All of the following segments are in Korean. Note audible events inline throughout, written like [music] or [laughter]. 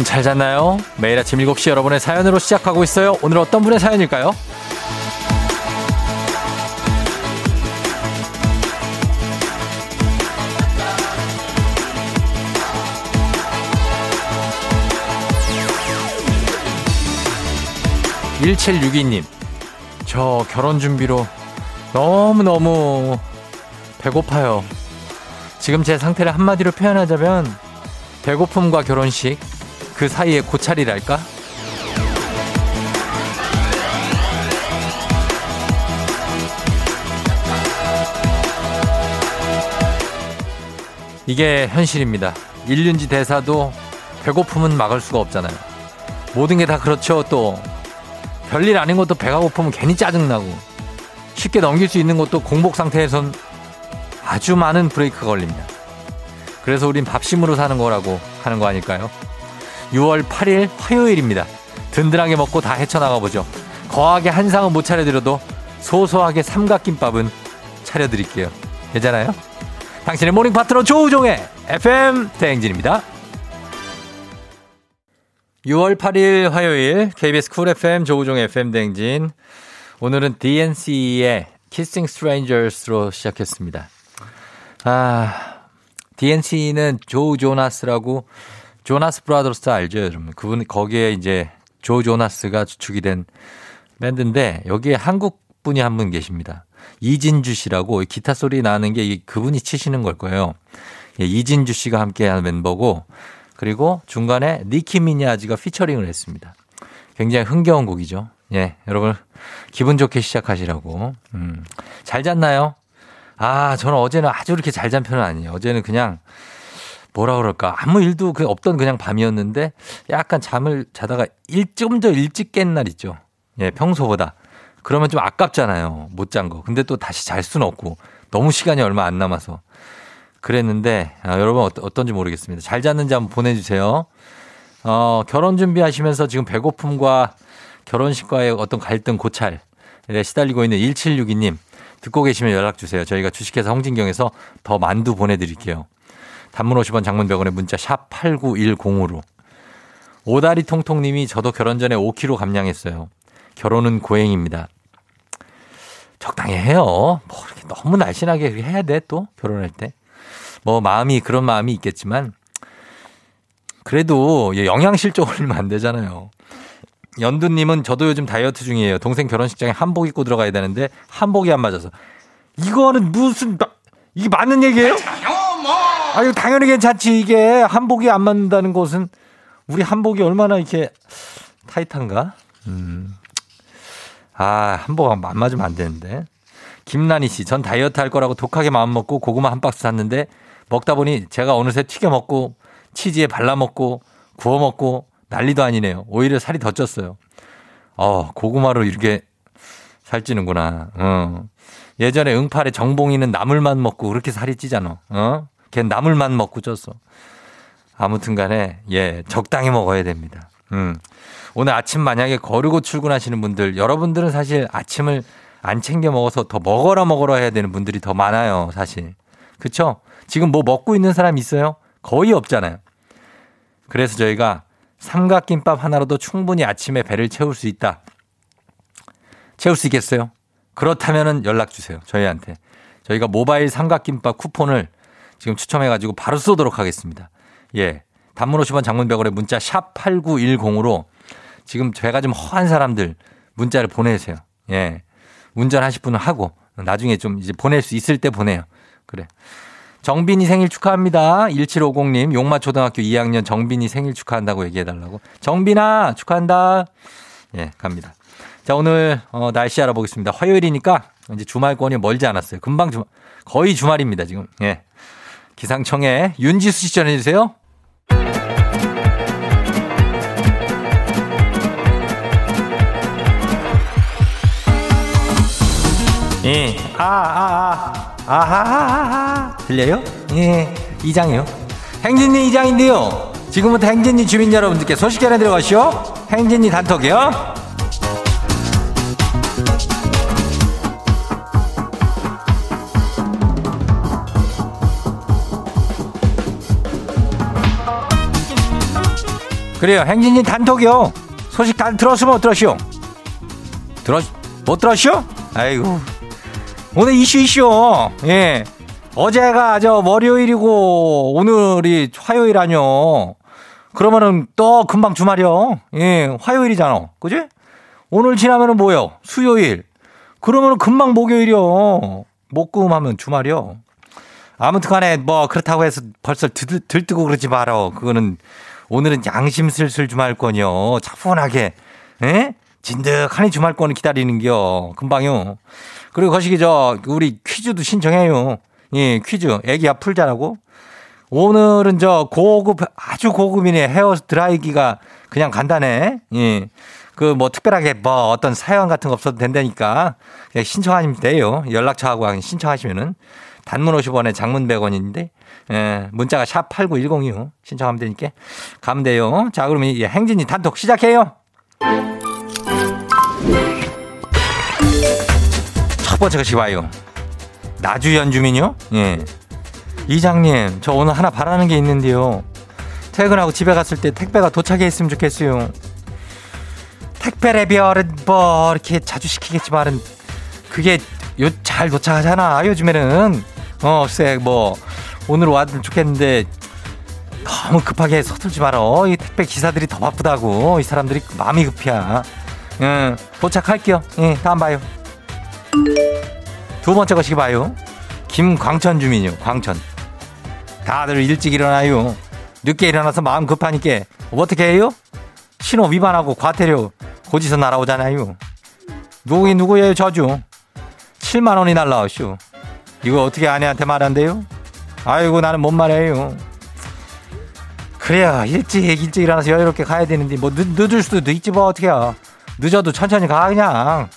여러분 잘 잤나요? 매일 아침 7시 여러분의 사연으로 시작하고 있어요. 오늘 어떤 분의 사연일까요? 1762님, 저 결혼 준비로 너무너무 배고파요. 지금 제 상태를 한마디로 표현하자면 배고픔과 결혼식 그 사이에 고찰이랄까? 이게 현실입니다. 일륜지 대사도 배고픔은 막을 수가 없잖아요. 모든 게 다 그렇죠. 또 별일 아닌 것도 배가 고프면 괜히 짜증나고 쉽게 넘길 수 있는 것도 공복 상태에선 아주 많은 브레이크가 걸립니다. 그래서 우린 밥심으로 사는 거라고 하는 거 아닐까요? 6월 8일 화요일입니다. 든든하게 먹고 다 헤쳐나가 보죠. 거하게 한상은 못 차려드려도 소소하게 삼각김밥은 차려드릴게요. 괜찮아요? 당신의 모닝 파트너 조우종의 FM 대행진입니다. 6월 8일 화요일 KBS 쿨 FM 조우종의 FM 대행진. 오늘은 DNCE의 Kissing Strangers로 시작했습니다. 아, DNCE는 조 조나스라고 조나스 브라더스 알죠, 여러분? 그분 거기에 이제 조 조나스가 주축이 된 밴드인데 여기에 한국 분이 한 분 계십니다. 이진주 씨라고 기타 소리 나는 게 그분이 치시는 걸 거예요. 예, 이진주 씨가 함께하는 멤버고 그리고 중간에 니키 미나즈가 피처링을 했습니다. 굉장히 흥겨운 곡이죠. 예, 여러분 기분 좋게 시작하시라고. 음, 잘 잤나요? 아, 저는 어제는 아주 그렇게 잘 잔 편은 아니에요. 어제는 그냥 뭐라 그럴까. 아무 일도 그 없던 그냥 밤이었는데 약간 잠을 자다가 일, 조금 더 일찍 깬 날 있죠. 예, 평소보다. 그러면 좀 아깝잖아요. 못 잔 거. 근데 또 다시 잘 수는 없고 너무 시간이 얼마 안 남아서 그랬는데 아, 여러분 어떤지 모르겠습니다. 잘 잤는지 한번 보내주세요. 어, 결혼 준비하시면서 지금 배고픔과 결혼식과의 어떤 갈등 고찰에 시달리고 있는 1762님 듣고 계시면 연락 주세요. 저희가 주식회사 홍진경에서 더 만두 보내드릴게요. 단문 50원 장문 100원의 문자 샵 8910으로. 오다리 통통님이 저도 결혼 전에 5kg 감량했어요. 결혼은 고행입니다. 적당히 해요. 뭐 이렇게 너무 날씬하게 해야 돼 또 결혼할 때. 뭐 마음이 그런 마음이 있겠지만 그래도 영양실 조 올리면 안 되잖아요. 연두님은 저도 요즘 다이어트 중이에요. 동생 결혼식장에 한복 입고 들어가야 되는데 한복이 안 맞아서 이거는 무슨 이게 맞는 얘기예요? 아 이거 당연히 괜찮지 이게 한복이 안 맞는다는 것은 우리 한복이 얼마나 이렇게 타이트한가? 음. 아 한복 안 맞으면 안 되는데. 김란희 씨, 전 다이어트 할 거라고 독하게 마음 먹고 고구마 한 박스 샀는데 먹다 보니 제가 어느새 튀겨 먹고 치즈에 발라 먹고 구워 먹고 난리도 아니네요. 오히려 살이 더 쪘어요. 어, 고구마로 이렇게 살찌는구나. 어. 예전에 응팔에 정봉이는 나물만 먹고 그렇게 살이 찌잖아. 어? 걔 나물만 먹고 쪘어. 아무튼 간에, 예, 적당히 먹어야 됩니다. 음. 오늘 아침 만약에 거르고 출근하시는 분들, 여러분들은 사실 아침을 안 챙겨 먹어서 더 먹어라 먹어라 해야 되는 분들이 더 많아요, 사실. 그쵸? 지금 뭐 먹고 있는 사람 있어요? 거의 없잖아요. 그래서 저희가 삼각김밥 하나로도 충분히 아침에 배를 채울 수 있다. 채울 수 있겠어요? 그렇다면 연락 주세요. 저희한테. 저희가 모바일 삼각김밥 쿠폰을 지금 추첨해가지고 바로 쏘도록 하겠습니다. 예. 단문 50원 장문백원의 문자 샵 8910으로 지금 제가 좀 허한 사람들 문자를 보내세요. 예. 운전하실 분은 하고 나중에 좀 이제 보낼 수 있을 때 보내요. 그래. 정빈이 생일 축하합니다. 1750님, 용마초등학교 2학년 정빈이 생일 축하한다고 얘기해달라고. 정빈아, 축하한다. 예, 갑니다. 자, 오늘, 어, 날씨 알아보겠습니다. 화요일이니까 이제 주말권이 멀지 않았어요. 금방 주, 거의 주말입니다, 지금. 예. 기상청에 윤지수 씨 전해주세요. 예, 아, 아, 아. 아하하하 들려요? 예. 이장이요. 행진리 이장인데요. 지금부터 행진리 주민 여러분들께 소식 전해드려 가시오. 행진리 단톡이요 그래요. 행진이 단톡이요. 소식 다 들었으면 못 들었시오? 들었, 못 들었시오? 아이고. 오늘 이슈 이슈. 예. 어제가 저 월요일이고 오늘이 화요일 아니요. 그러면은 또 금방 주말이요. 예, 화요일이잖아. 그지? 오늘 지나면은 뭐요? 수요일. 그러면은 금방 목요일이요. 목금 하면 주말이요. 아무튼 간에 뭐 그렇다고 해서 벌써 들, 들뜨고 그러지 말어. 그거는 오늘은 양심 슬슬 주말권이요. 차분하게, 에? 진득하니 주말권을 기다리는겨. 금방요. 그리고 거시기 저, 우리 퀴즈도 신청해요. 예, 퀴즈. 애기야 풀자라고. 오늘은 저 고급, 아주 고급이네. 헤어 드라이기가 그냥 간단해. 예. 그 뭐 특별하게 뭐 어떤 사연 같은 거 없어도 된다니까. 그냥 신청하시면 돼요. 연락처하고 신청하시면은. 단문 50원에 장문 100원인데, 예, 문자가 샵 8910이요. 신청하면 되니까. 가면 돼요. 자, 그러면 이 행진이 단톡 시작해요. 첫 번째 것이 와요. 나주연 주민요? 예. 이장님, 저 오늘 하나 바라는 게 있는데요. 퇴근하고 집에 갔을 때 택배가 도착했으면 좋겠어요. 택배 레비얼은 뭐 이렇게 자주 시키겠지만은 그게 요 잘 도착하잖아. 요즘에는 어, 글쎄 뭐 오늘 왔으면 좋겠는데 너무 급하게 서툴지 말어. 이 택배 기사들이 더 바쁘다고. 이 사람들이 마음이 급이야. 응, 도착할게요. 예, 다음 봐요. 두 번째 것이 봐요. 김광천 주민요. 광천. 다들 일찍 일어나요. 늦게 일어나서 마음 급하니까 어떻게 해요? 신호 위반하고 과태료 고지서 날아오잖아요. 누구긴 누구예요, 저주. 7만 원이 날라오쇼. 이거 어떻게 아내한테 말한대요? 아이고 나는 못 말해요. 그래야 일찍 일찍 일어나서 여유롭게 가야 되는데 뭐 늦, 늦을 수도 있지 뭐 어떻게야. 늦어도 천천히 가 그냥.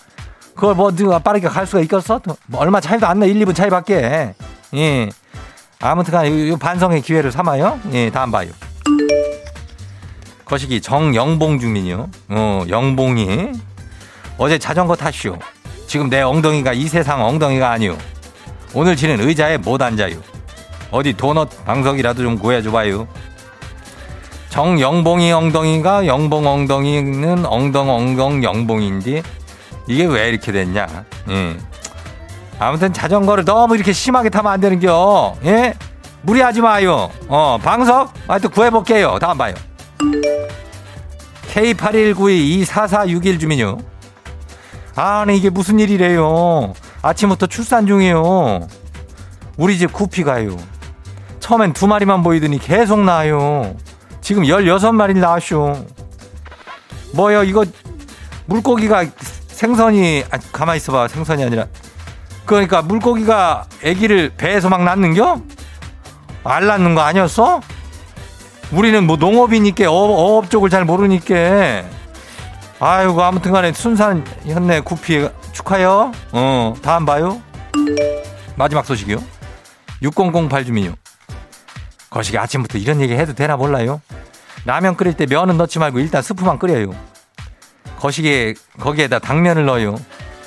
그걸 뭐 누가 빠르게 갈 수가 있겠어? 뭐 얼마 차이도 안 나. 1, 2분 차이밖에. 예. 아무튼간 이 반성의 기회를 삼아요. 예, 다음 봐요. 거시기 정영봉 주민이요. 어, 영봉이 어제 자전거 탔슈. 지금 내 엉덩이가 이 세상 엉덩이가 아니오. 오늘 지는 의자에 못 앉아요. 어디 도넛 방석이라도 좀 구해줘봐요. 정영봉이 엉덩이가 영봉 엉덩이는 엉덩 엉덩 영봉인데 이게 왜 이렇게 됐냐? 예. 아무튼 자전거를 너무 이렇게 심하게 타면 안 되는겨. 예? 무리하지 마요. 어, 방석? 하여튼 구해볼게요. 다음 봐요. K81922441 주민요. 아니, 이게 무슨 일이래요. 아침부터 출산 중이에요. 우리 집 구피가요. 처음엔 두 마리만 보이더니 계속 나요. 지금 16마리 나왔쇼. 뭐요, 이거 물고기가 생선이, 아, 가만히 있어봐. 생선이 아니라. 그러니까 물고기가 아기를 배에서 막 낳는겨? 알 낳는 거 아니었어? 우리는 뭐 농업이니까 어업 쪽을 잘 모르니까 아이고 아무튼 간에 순산 현내 구피 축하요. 어, 다음 봐요. 마지막 소식이요. 6008 주민요. 거시기 아침부터 이런 얘기 해도 되나 몰라요. 라면 끓일 때 면은 넣지 말고 일단 스프만 끓여요. 거시기에 거기에다 당면을 넣어요.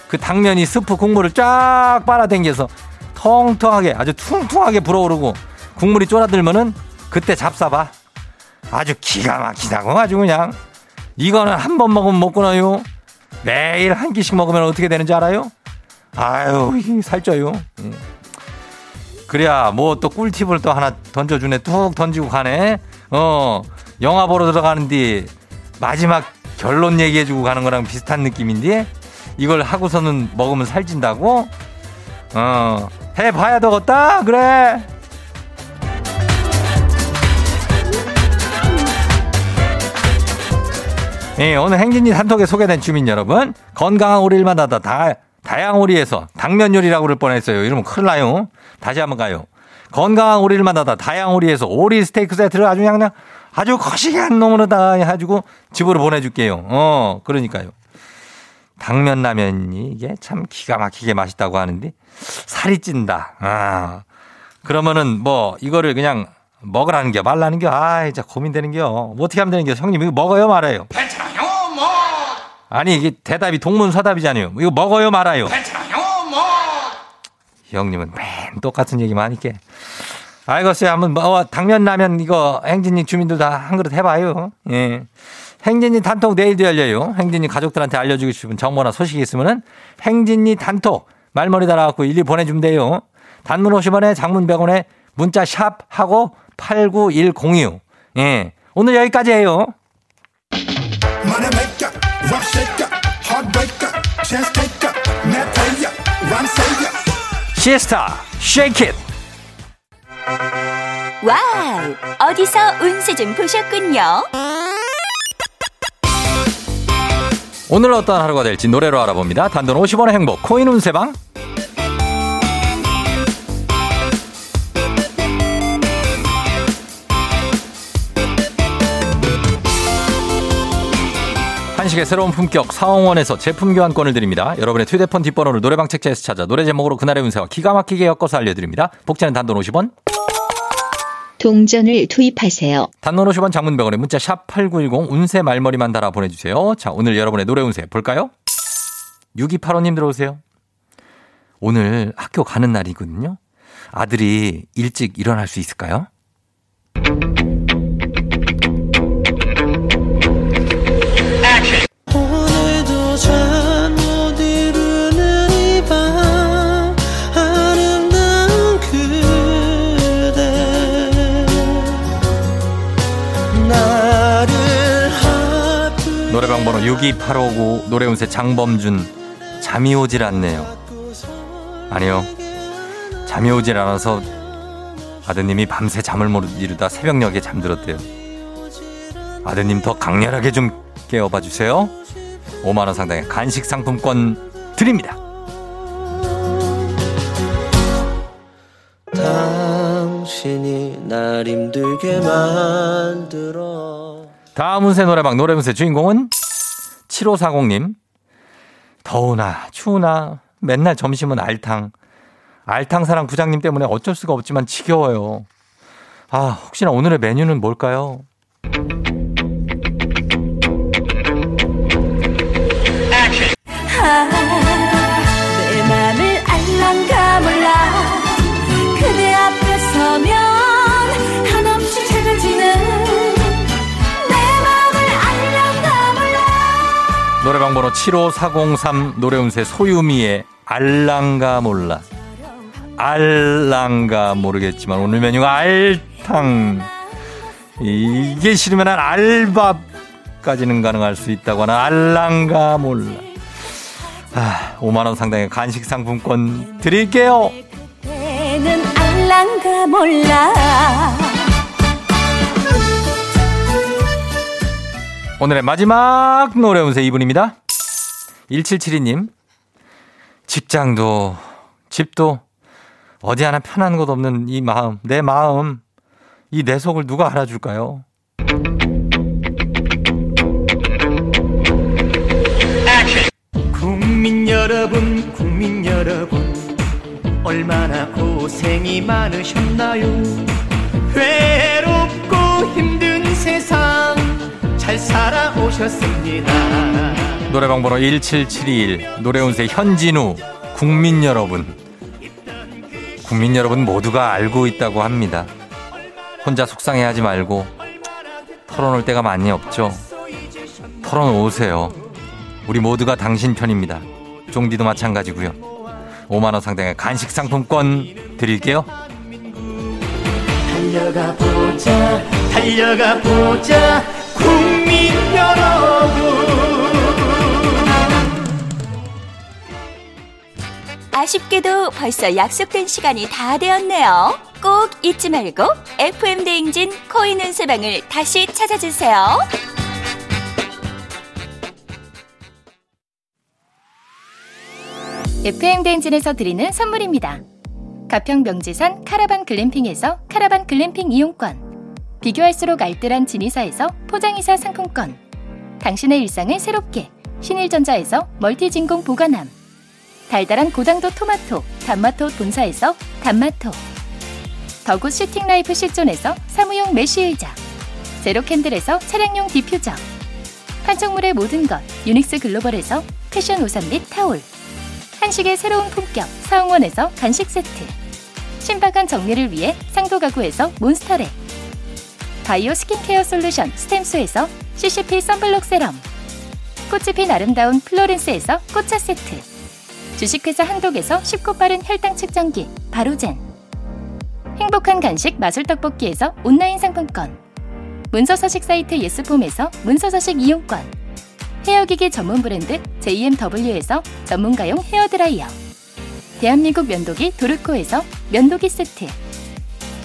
그 당면이 스프 국물을 쫙 빨아당겨서 통통하게 아주 퉁퉁하게 불어오르고 국물이 쫄아들면은 그때 잡숴봐. 아주 기가 막히다고 아주 그냥 이거는 한 번 먹으면 못 끊어요. 매일 한 끼씩 먹으면 어떻게 되는지 알아요? 아유 살쪄요. 예. 그래야 뭐 또 꿀팁을 또 하나 던져주네. 뚝 던지고 가네. 어 영화 보러 들어가는데 마지막 결론 얘기해주고 가는 거랑 비슷한 느낌인데 이걸 하고서는 먹으면 살찐다고? 어 해봐야 되겠다 그래. 예, 오늘 행진이 단톡에 소개된 주민 여러분, 건강한 오리를 만나다 다, 다양 오리에서 당면 요리라고 그럴 뻔했어요. 이러면 큰일 나요. 다시 한번 가요. 건강한 오리를 만나다 다양 오리에서 오리 스테이크 세트를 아주 그냥, 아주 거시기한 놈으로 다 해가지고 집으로 보내줄게요. 어, 그러니까요. 당면 라면이 이게 참 기가 막히게 맛있다고 하는데 살이 찐다. 아. 그러면은 뭐 이거를 그냥 먹으라는 게 말라는 게 아, 진짜 고민되는 게요. 뭐 어떻게 하면 되는 게 형님 이거 먹어요 말아요. 아니 이게 대답이 동문서답이잖아요. 이거 먹어요 말아요. 괜찮아요 뭐. 형님은 맨 똑같은 얘기만 하니까 알겠어요. 한번 뭐 당면 라면 이거 행진이 주민들 다 한 그릇 해봐요. 예. 행진이 단톡 내일도 열려요. 행진이 가족들한테 알려주고 싶은 정보나 소식이 있으면은 행진이 단톡 말머리 달아갖고 일일이 보내주면 돼요. 단문 50원에 장문 100원에 문자 샵 하고 89106. 예. 오늘 여기까지예요. 시스타 Shake It 와우! 어디서 운세 좀 보셨군요. 오늘 어떤 하루가 될지 노래로 알아봅니다. 단돈 50원의 행복 코인 운세방 한식의 새로운 품격 사홍원에서 제품 교환권을 드립니다. 여러분의 휴대폰 뒷번호를 노래방 책자에서 찾아 노래 제목으로 그날의 운세와 기가 막히게 엮어서 알려드립니다. 복채는 단돈 50원 동전을 투입하세요. 단문 50원 장문 100원에 문자 샵 8910 운세 말머리만 달아 보내주세요. 자 오늘 여러분의 노래 운세 볼까요? 6285님 들어오세요. 오늘 학교 가는 날이거든요. 아들이 일찍 일어날 수 있을까요? 62859 노래 운세 장범준 잠이 오질 않네요. 아니요. 잠이 오질 않아서 아드님이 밤새 잠을 못 이루다 새벽녘에 잠들었대요. 아드님 더 강렬하게 좀 깨워봐 주세요. 5만 원 상당의 간식 상품권 드립니다. 당신이 날 힘들게 만들어 다음 운세 노래방 노래 운세 주인공은 7540님. 더우나 추우나 맨날 점심은 알탕. 알탕사랑 부장님 때문에 어쩔 수가 없지만 지겨워요. 아, 혹시나 오늘의 메뉴는 뭘까요? 내 맘을 알랑가 몰라 노래방 번호 75403 노래운세 소유미의 알랑가 몰라. 알랑가 모르겠지만 오늘 메뉴가 알탕. 이게 싫으면 알밥까지는 가능할 수 있다고 하는 알랑가 몰라. 아, 5만원 상당의 간식 상품권 드릴게요. 알랑가 몰라 오늘의 마지막 노래 운세 이분입니다. 1772님. 직장도, 집도, 어디 하나 편한 곳 없는 이 마음, 내 마음, 이 내 속을 누가 알아줄까요? 국민 여러분, 국민 여러분, 얼마나 고생이 많으셨나요? 외롭고 힘든 세상 잘 살아오셨습니다. 노래방 번호 17721 노래운세 현진우 국민 여러분 국민 여러분 모두가 알고 있다고 합니다. 혼자 속상해하지 말고 털어놓을 때가 많이 없죠. 털어놓으세요. 우리 모두가 당신 편입니다. 종디도 마찬가지고요. 5만 원 상당의 간식 상품권 드릴게요. 달려가 보자, 달려가 보자. 아쉽게도 벌써 약속된 시간이 다 되었네요. 꼭 잊지 말고 FM 대행진 코인 은 세방을 다시 찾아주세요. FM 대행진에서 드리는 선물입니다. 가평 명지산 카라반 글램핑에서 카라반 글램핑 이용권. 비교할수록 알뜰한 진이사에서 포장이사 상품권. 당신의 일상을 새롭게 신일전자에서 멀티진공 보관함. 달달한 고당도 토마토 단마토 본사에서 단마토. 더굿 슈팅라이프 실존에서 사무용 메쉬 의자. 제로캔들에서 차량용 디퓨저. 판촉물의 모든 것 유닉스 글로벌에서 패션 우산 및 타올. 한식의 새로운 품격 사홍원에서 간식 세트 신박한 정리를 위해 상도 가구에서 몬스터랩 바이오 스킨케어 솔루션 스템수에서 CCP 선블록 세럼 꽃이 핀 아름다운 플로렌스에서 꽃차 세트 주식회사 한독에서 쉽고 빠른 혈당 측정기 바로젠 행복한 간식 마술 떡볶이에서 온라인 상품권 문서서식 사이트 예스폼에서 문서서식 이용권 헤어기기 전문 브랜드 JMW에서 전문가용 헤어드라이어 대한민국 면도기 도르코에서 면도기 세트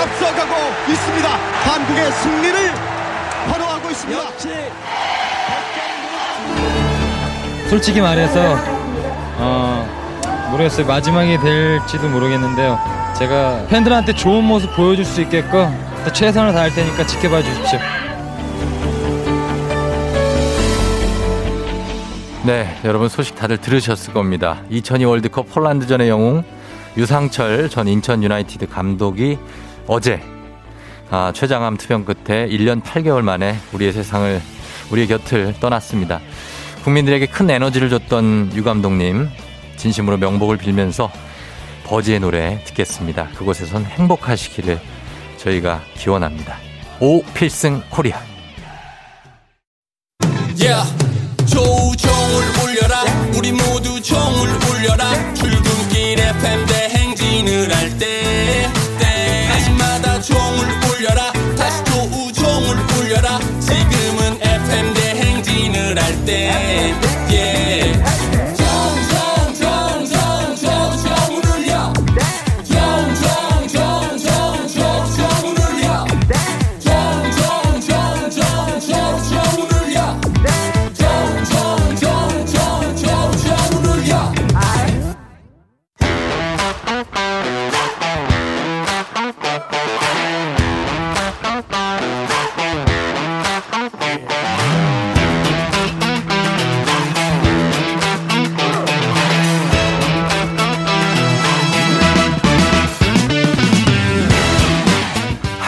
앞서가고 있습니다. 한국의 승리를 환호하고 있습니다. 솔직히 말해서 어, 모르겠어요 마지막이 될지도 모르겠는데요 제가 팬들한테 좋은 모습 보여줄 수 있게끔 더 최선을 다할 테니까 지켜봐 주십시오 네, 여러분 소식 다들 들으셨을 겁니다. 2002 월드컵 폴란드전의 영웅 유상철 전 인천 유나이티드 감독이 어제 아, 췌장암 투병 끝에 1년 8개월 만에 우리의 세상을 우리의 곁을 떠났습니다. 국민들에게 큰 에너지를 줬던 유 감독님 진심으로 명복을 빌면서 버즈의 노래 듣겠습니다. 그곳에선 행복하시기를 저희가 기원합니다. 오 필승 코리아. Yeah. 조우 종을 울려라 우리 모두 종을 울려라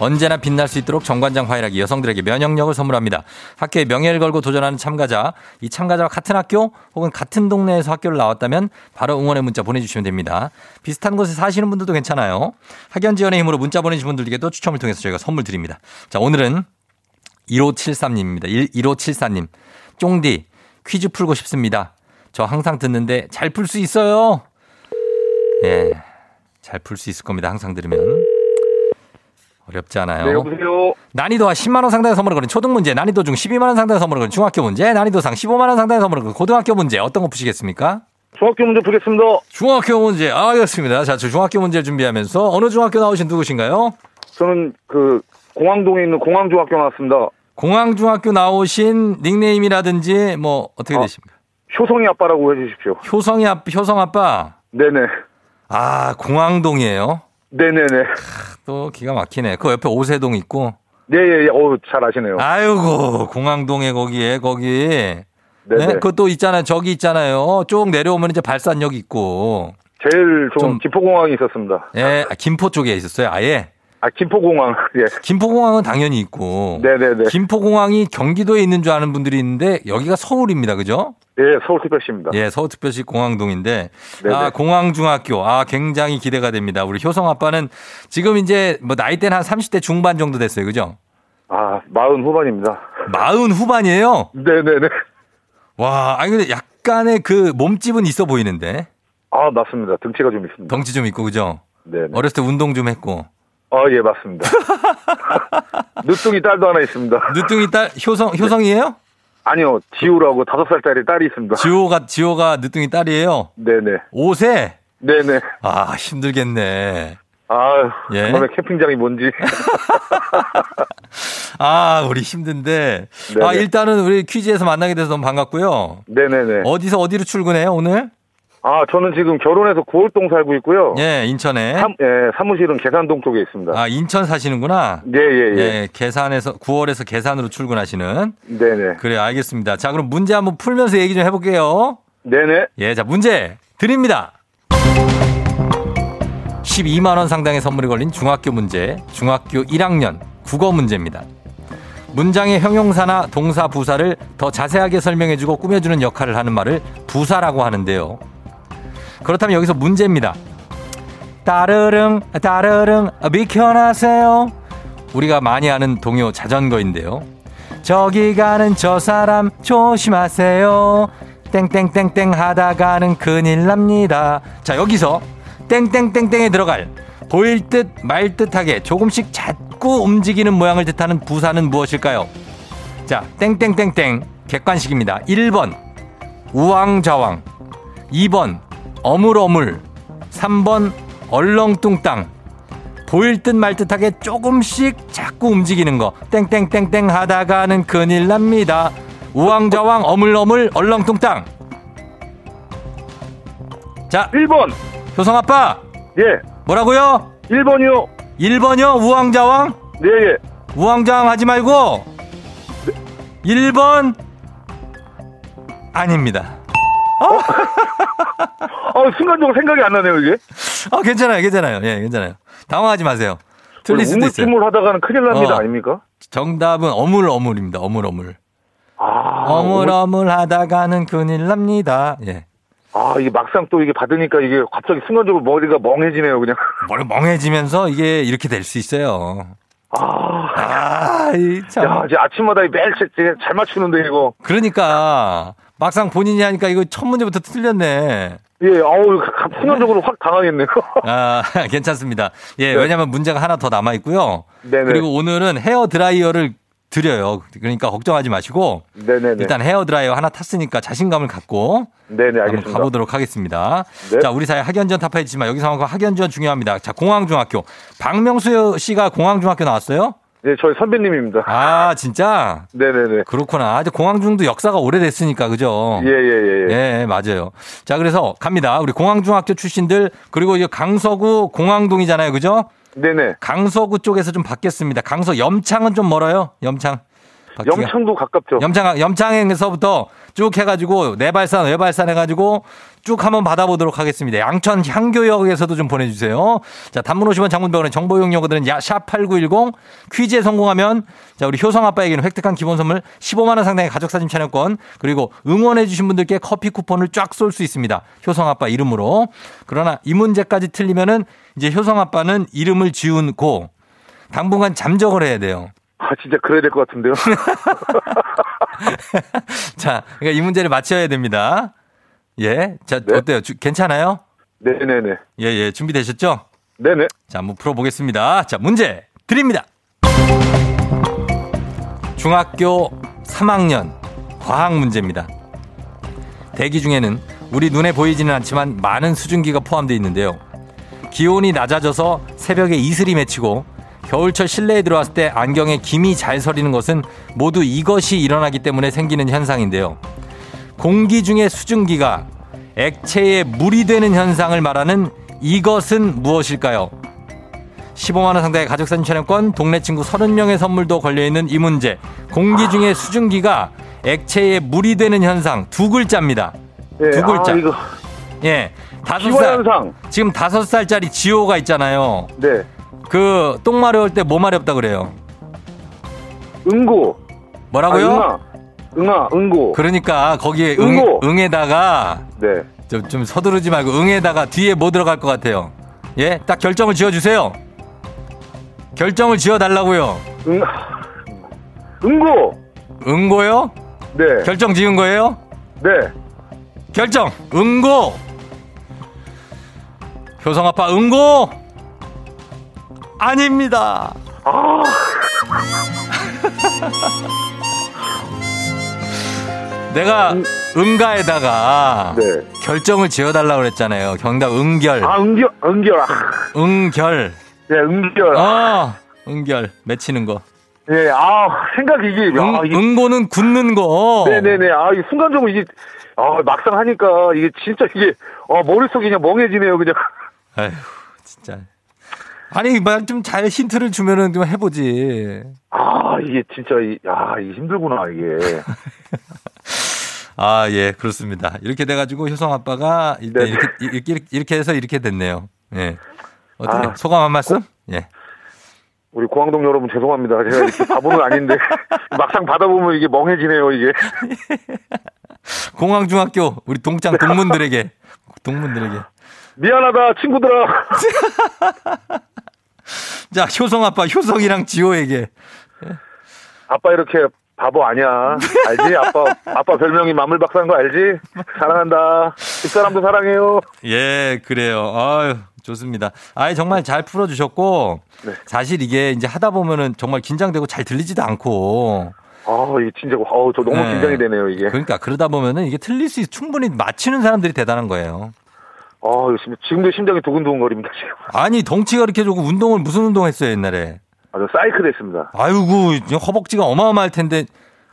언제나 빛날 수 있도록 정관장 화이락이 여성들에게 면역력을 선물합니다. 학교의 명예를 걸고 도전하는 참가자, 이 참가자와 같은 학교 혹은 같은 동네에서 학교를 나왔다면 바로 응원의 문자 보내주시면 됩니다. 비슷한 곳에 사시는 분들도 괜찮아요. 학연 지연의 힘으로 문자 보내주신 분들께도 추첨을 통해서 저희가 선물 드립니다. 자, 오늘은 1573님입니다. 1574님. 쫑디, 퀴즈 풀고 싶습니다. 저 항상 듣는데 잘 풀 수 있어요. 예. 잘 풀 수 있을 겁니다. 항상 들으면. 어렵지 않아요. 네, 여보세요. 난이도와 10만 원 상당의 선물을 거는 초등 문제, 난이도 중 12만 원 상당의 선물을 거는 중학교 문제, 난이도 상 15만 원 상당의 선물을 거는 고등학교 문제 어떤 거 푸시겠습니까? 중학교 문제 풀겠습니다. 중학교 문제. 아, 알겠습니다. 자, 저 중학교 문제를 준비하면서 어느 중학교 나오신 누구신가요? 저는 그 공항동에 있는 공항중학교 나왔습니다. 공항중학교 나오신 닉네임이라든지 뭐 어떻게 아. 되십니까? 효성이 아빠라고 해주십시오. 효성이 아, 효성 아빠. 네네. 아, 공항동이에요. 네네네. 또 기가 막히네. 그 옆에 오세동 있고. 네 예, 예. 어우, 잘 아시네요. 아이고, 공항동에 거기에 거기. 네네. 네, 그것도 있잖아요. 저기 있잖아요. 쭉 내려오면 이제 발산역 있고. 제일 좋은 좀- 김포공항이 있었습니다. 예, 아, 김포 쪽에 있었어요, 아예. 아, 김포공항. [laughs] 예. 김포공항은 당연히 있고. 네네네. 김포공항이 경기도에 있는 줄 아는 분들이 있는데 여기가 서울입니다, 그죠? 예, 서울특별시입니다. 예, 서울특별시 공항동인데 네네. 아, 공항중학교 아 굉장히 기대가 됩니다. 우리 효성 아빠는 지금 이제 뭐 나이대는 한 30대 중반 정도 됐어요, 그죠? 아, 마흔 후반입니다. 마흔 후반이에요. 네네네. 와, 아니 근데 약간의 그 몸집은 있어 보이는데 아, 맞습니다. 등치가 좀 있습니다. 덩치 좀 있고 그죠? 네네. 어렸을 때 운동 좀 했고 아, 예, 맞습니다. [laughs] 늦둥이 딸도 하나 있습니다. 늦둥이 딸 효성 효성이에요? 아니요, 지우라고 다섯 살짜리 딸이 있습니다. 지호가 지호가 늦둥이 딸이에요. 네네. 5세. 네네. 아 힘들겠네. 아, 예. 그놈의 캠핑장이 뭔지. [laughs] 아 우리 힘든데. 아 네네. 일단은 우리 퀴즈에서 만나게 돼서 너무 반갑고요. 네네네. 어디서 어디로 출근해요 오늘? 아, 저는 지금 결혼해서 구월동 살고 있고요. 예 인천에. 사, 예, 사무실은 계산동 쪽에 있습니다. 아 인천 사시는구나. 예, 예, 예. 예, 계산에서 9월에서 계산으로 출근하시는. 네 네. 그래 알겠습니다. 자 그럼 문제 한번 풀면서 얘기 좀 해 볼게요. 네 네. 예, 자, 문제 드립니다. 12만 원 상당의 선물이 걸린 중학교 문제, 중학교 1학년 국어 문제입니다. 문장의 형용사나 동사, 부사를 더 자세하게 설명해주고 꾸며주는 역할을 하는 말을 부사라고 하는데요. 그렇다면 여기서 문제입니다. 따르릉, 따르릉, 비켜나세요. 우리가 많이 아는 동요 자전거인데요. 저기 가는 저 사람 조심하세요. 땡땡땡땡 하다가는 큰일 납니다. 자, 여기서 땡땡땡땡에 들어갈 보일 듯 말 듯하게 조금씩 자꾸 움직이는 모양을 뜻하는 부사는 무엇일까요? 자, 땡땡땡땡 객관식입니다. 1번 우왕좌왕 2번 어물어물 3번 얼렁뚱땅 보일 듯 말 듯하게 조금씩 자꾸 움직이는 거 땡땡땡땡 하다가는 큰일 납니다. 우왕좌왕 어물어물 얼렁뚱땅 자 1번. 효성 아빠 예. 뭐라고요? 1번이요. 1번이요 우왕좌왕 네, 예. 우왕좌왕 하지 말고 1번 아닙니다. [laughs] 아, 순간적으로 생각이 안 나네요, 이게. 아 괜찮아요 괜찮아요 예 괜찮아요 당황하지 마세요 틀릴 수도 있어요 우물쭈물 하다가는 큰일 납니다, 어. 아닙니까? 정답은 어물 어물입니다 어물 어물 아. 어물 어물 하다가는 큰일 납니다 예 아, 이게 막상 또 이게 받으니까 이게 갑자기 순간적으로 머리가 멍해지네요, 그냥. [laughs] 머리 멍해지면서 이게 이렇게 될 수 있어요 아. 아 이 참 야, 이제 아침마다 매일 제- 제잘 맞추는데, 이거. 그러니까 막상 본인이 하니까 이거 첫 문제부터 틀렸네 예, 아우, 가- 순간적으로 확 당하겠네요. [laughs] 아, [laughs] 괜찮습니다. 예, 네. 왜냐면 문제가 하나 더 남아 있고요. 네네. 그리고 오늘은 헤어 드라이어를 드려요. 그러니까 걱정하지 마시고 네네네. 일단 헤어 드라이어 하나 탔으니까 자신감을 갖고 네네, 알겠습니다. 가보도록 하겠습니다. 네. 자, 우리 사회 학연전 타파했지만 여기서 학연전 중요합니다. 자, 공항중학교. 박명수 씨가 공항중학교 나왔어요? 네, 저희 선배님입니다. 아, 진짜? 네네네. 그렇구나. 아주 공항중도 역사가 오래됐으니까, 그죠? 예, 예, 예. 예. 예, 맞아요. 자, 그래서 갑니다. 우리 공항중학교 출신들, 그리고 이 강서구 공항동이잖아요. 그죠? 네네. 강서구 쪽에서 좀 받겠습니다. 강서 염창은 좀 멀어요? 염창. 영창도 가깝죠. 염창, 염창에서부터 쭉 해가지고, 내발산, 외발산 해가지고 쭉 한번 받아보도록 하겠습니다. 양천 향교역에서도 좀 보내주세요. 자, 단문 50원 장문병원의 정보용 용어들은 야, 샵8910 퀴즈에 성공하면 자, 우리 효성 아빠에게는 획득한 기본 선물 15만 원 상당의 가족사진 촬영권 그리고 응원해주신 분들께 커피 쿠폰을 쫙 쏠 수 있습니다. 효성 아빠 이름으로. 그러나 이 문제까지 틀리면은 이제 효성 아빠는 이름을 지운 고 당분간 잠적을 해야 돼요. 아, 진짜 그래야 될 것 같은데요. [laughs] 자, 그러니까 이 문제를 맞춰야 됩니다. 예. 자, 네. 어때요? 주- 괜찮아요? 네네네. 예, 예. 준비되셨죠? 네네. 자, 한번 풀어보겠습니다. 자, 문제 드립니다. 중학교 3학년 과학 문제입니다. 대기 중에는 우리 눈에 보이지는 않지만 많은 수증기가 포함되어 있는데요. 기온이 낮아져서 새벽에 이슬이 맺히고 겨울철 실내에 들어왔을 때 안경에 김이 잘 서리는 것은 모두 이것이 일어나기 때문에 생기는 현상인데요. 공기 중의 수증기가 액체에 물이 되는 현상을 말하는 이것은 무엇일까요? 15만원 상당의 가족사진 촬영권, 동네 친구 30명의 선물도 걸려있는 이 문제. 공기 중에 수증기가 액체에 물이 되는 현상 두 글자입니다. 예, 두 글자. 아, 이거 예. 다섯 살. 지금 다섯 살짜리 지호가 있잖아요. 네. 그 똥 마려울 때 뭐 마렵다 그래요? 응고. 뭐라고요? 아, 응아. 응아, 응고. 그러니까 거기에 응, 응고. 응 에다가 네. 좀, 좀 서두르지 말고 응에다가 뒤에 뭐 들어갈 것 같아요? 예? 딱 결정을 지어 주세요. 결정을 지어 달라고요. 응, 응고. 응고요? 네. 결정 지은 거예요? 네. 결정 응고. 효성 아빠 응고 아닙니다. 아, [laughs] 내가 응가에다가 네. 결정을 지어달라고 그랬잖아요. 경답 응결. 아, 응결, 응결. 아, 응결. 네, 응결. 어, 응결. 맺히는 거. 예, 아, 생각이 이게, 응, 아, 이게. 응고는 굳는 거. 네네네. 아, 이 순간적으로 이게, 아, 막상 하니까 이게 진짜 이게, 어, 머릿속이 그냥 멍해지네요, 그냥. 아휴, 진짜. 아니, 말좀잘 힌트를 주면은 좀 해보지. 아, 이게 진짜, 이, 야, 이게 힘들구나, 이게. [laughs] 아, 예, 그렇습니다. 이렇게 돼가지고 효성 아빠가 일단 네네. 이렇게, 이렇게, 이렇게 해서 이렇게 됐네요. 예. 어떻게, 아. 소감 한 말씀? 예. 우리 고항동 여러분 죄송합니다. 제가 이렇게 바보는 아닌데. [laughs] 막상 받아보면 이게 멍해지네요, 이게. [laughs] 공항중학교, 우리 동창 동문들에게, 동문들에게. 미안하다, 친구들아. 자, 효성 아빠, 효성이랑 지호에게. 아빠 이렇게 바보 아니야. 알지? 아빠, 아빠 별명이 마물박사인 거 알지? 사랑한다. 집사람도 사랑해요. 예, 그래요. 아유, 좋습니다. 아예 정말 잘 풀어주셨고, 네. 사실 이게 이제 하다 보면은 정말 긴장되고 잘 들리지도 않고, 아, 이게 진짜, 어우, 저 너무 네. 긴장이 되네요, 이게. 그러니까 그러다 보면은 이게 틀릴 수 있, 충분히 맞히는 사람들이 대단한 거예요. 아, 지금, 지금도 심장이 두근두근거립니다, 지금. 아니, 덩치가 이렇게 좋고 운동을 무슨 운동 했어요, 옛날에? 아, 저 사이클 했습니다. 아이고, 허벅지가 어마어마할 텐데,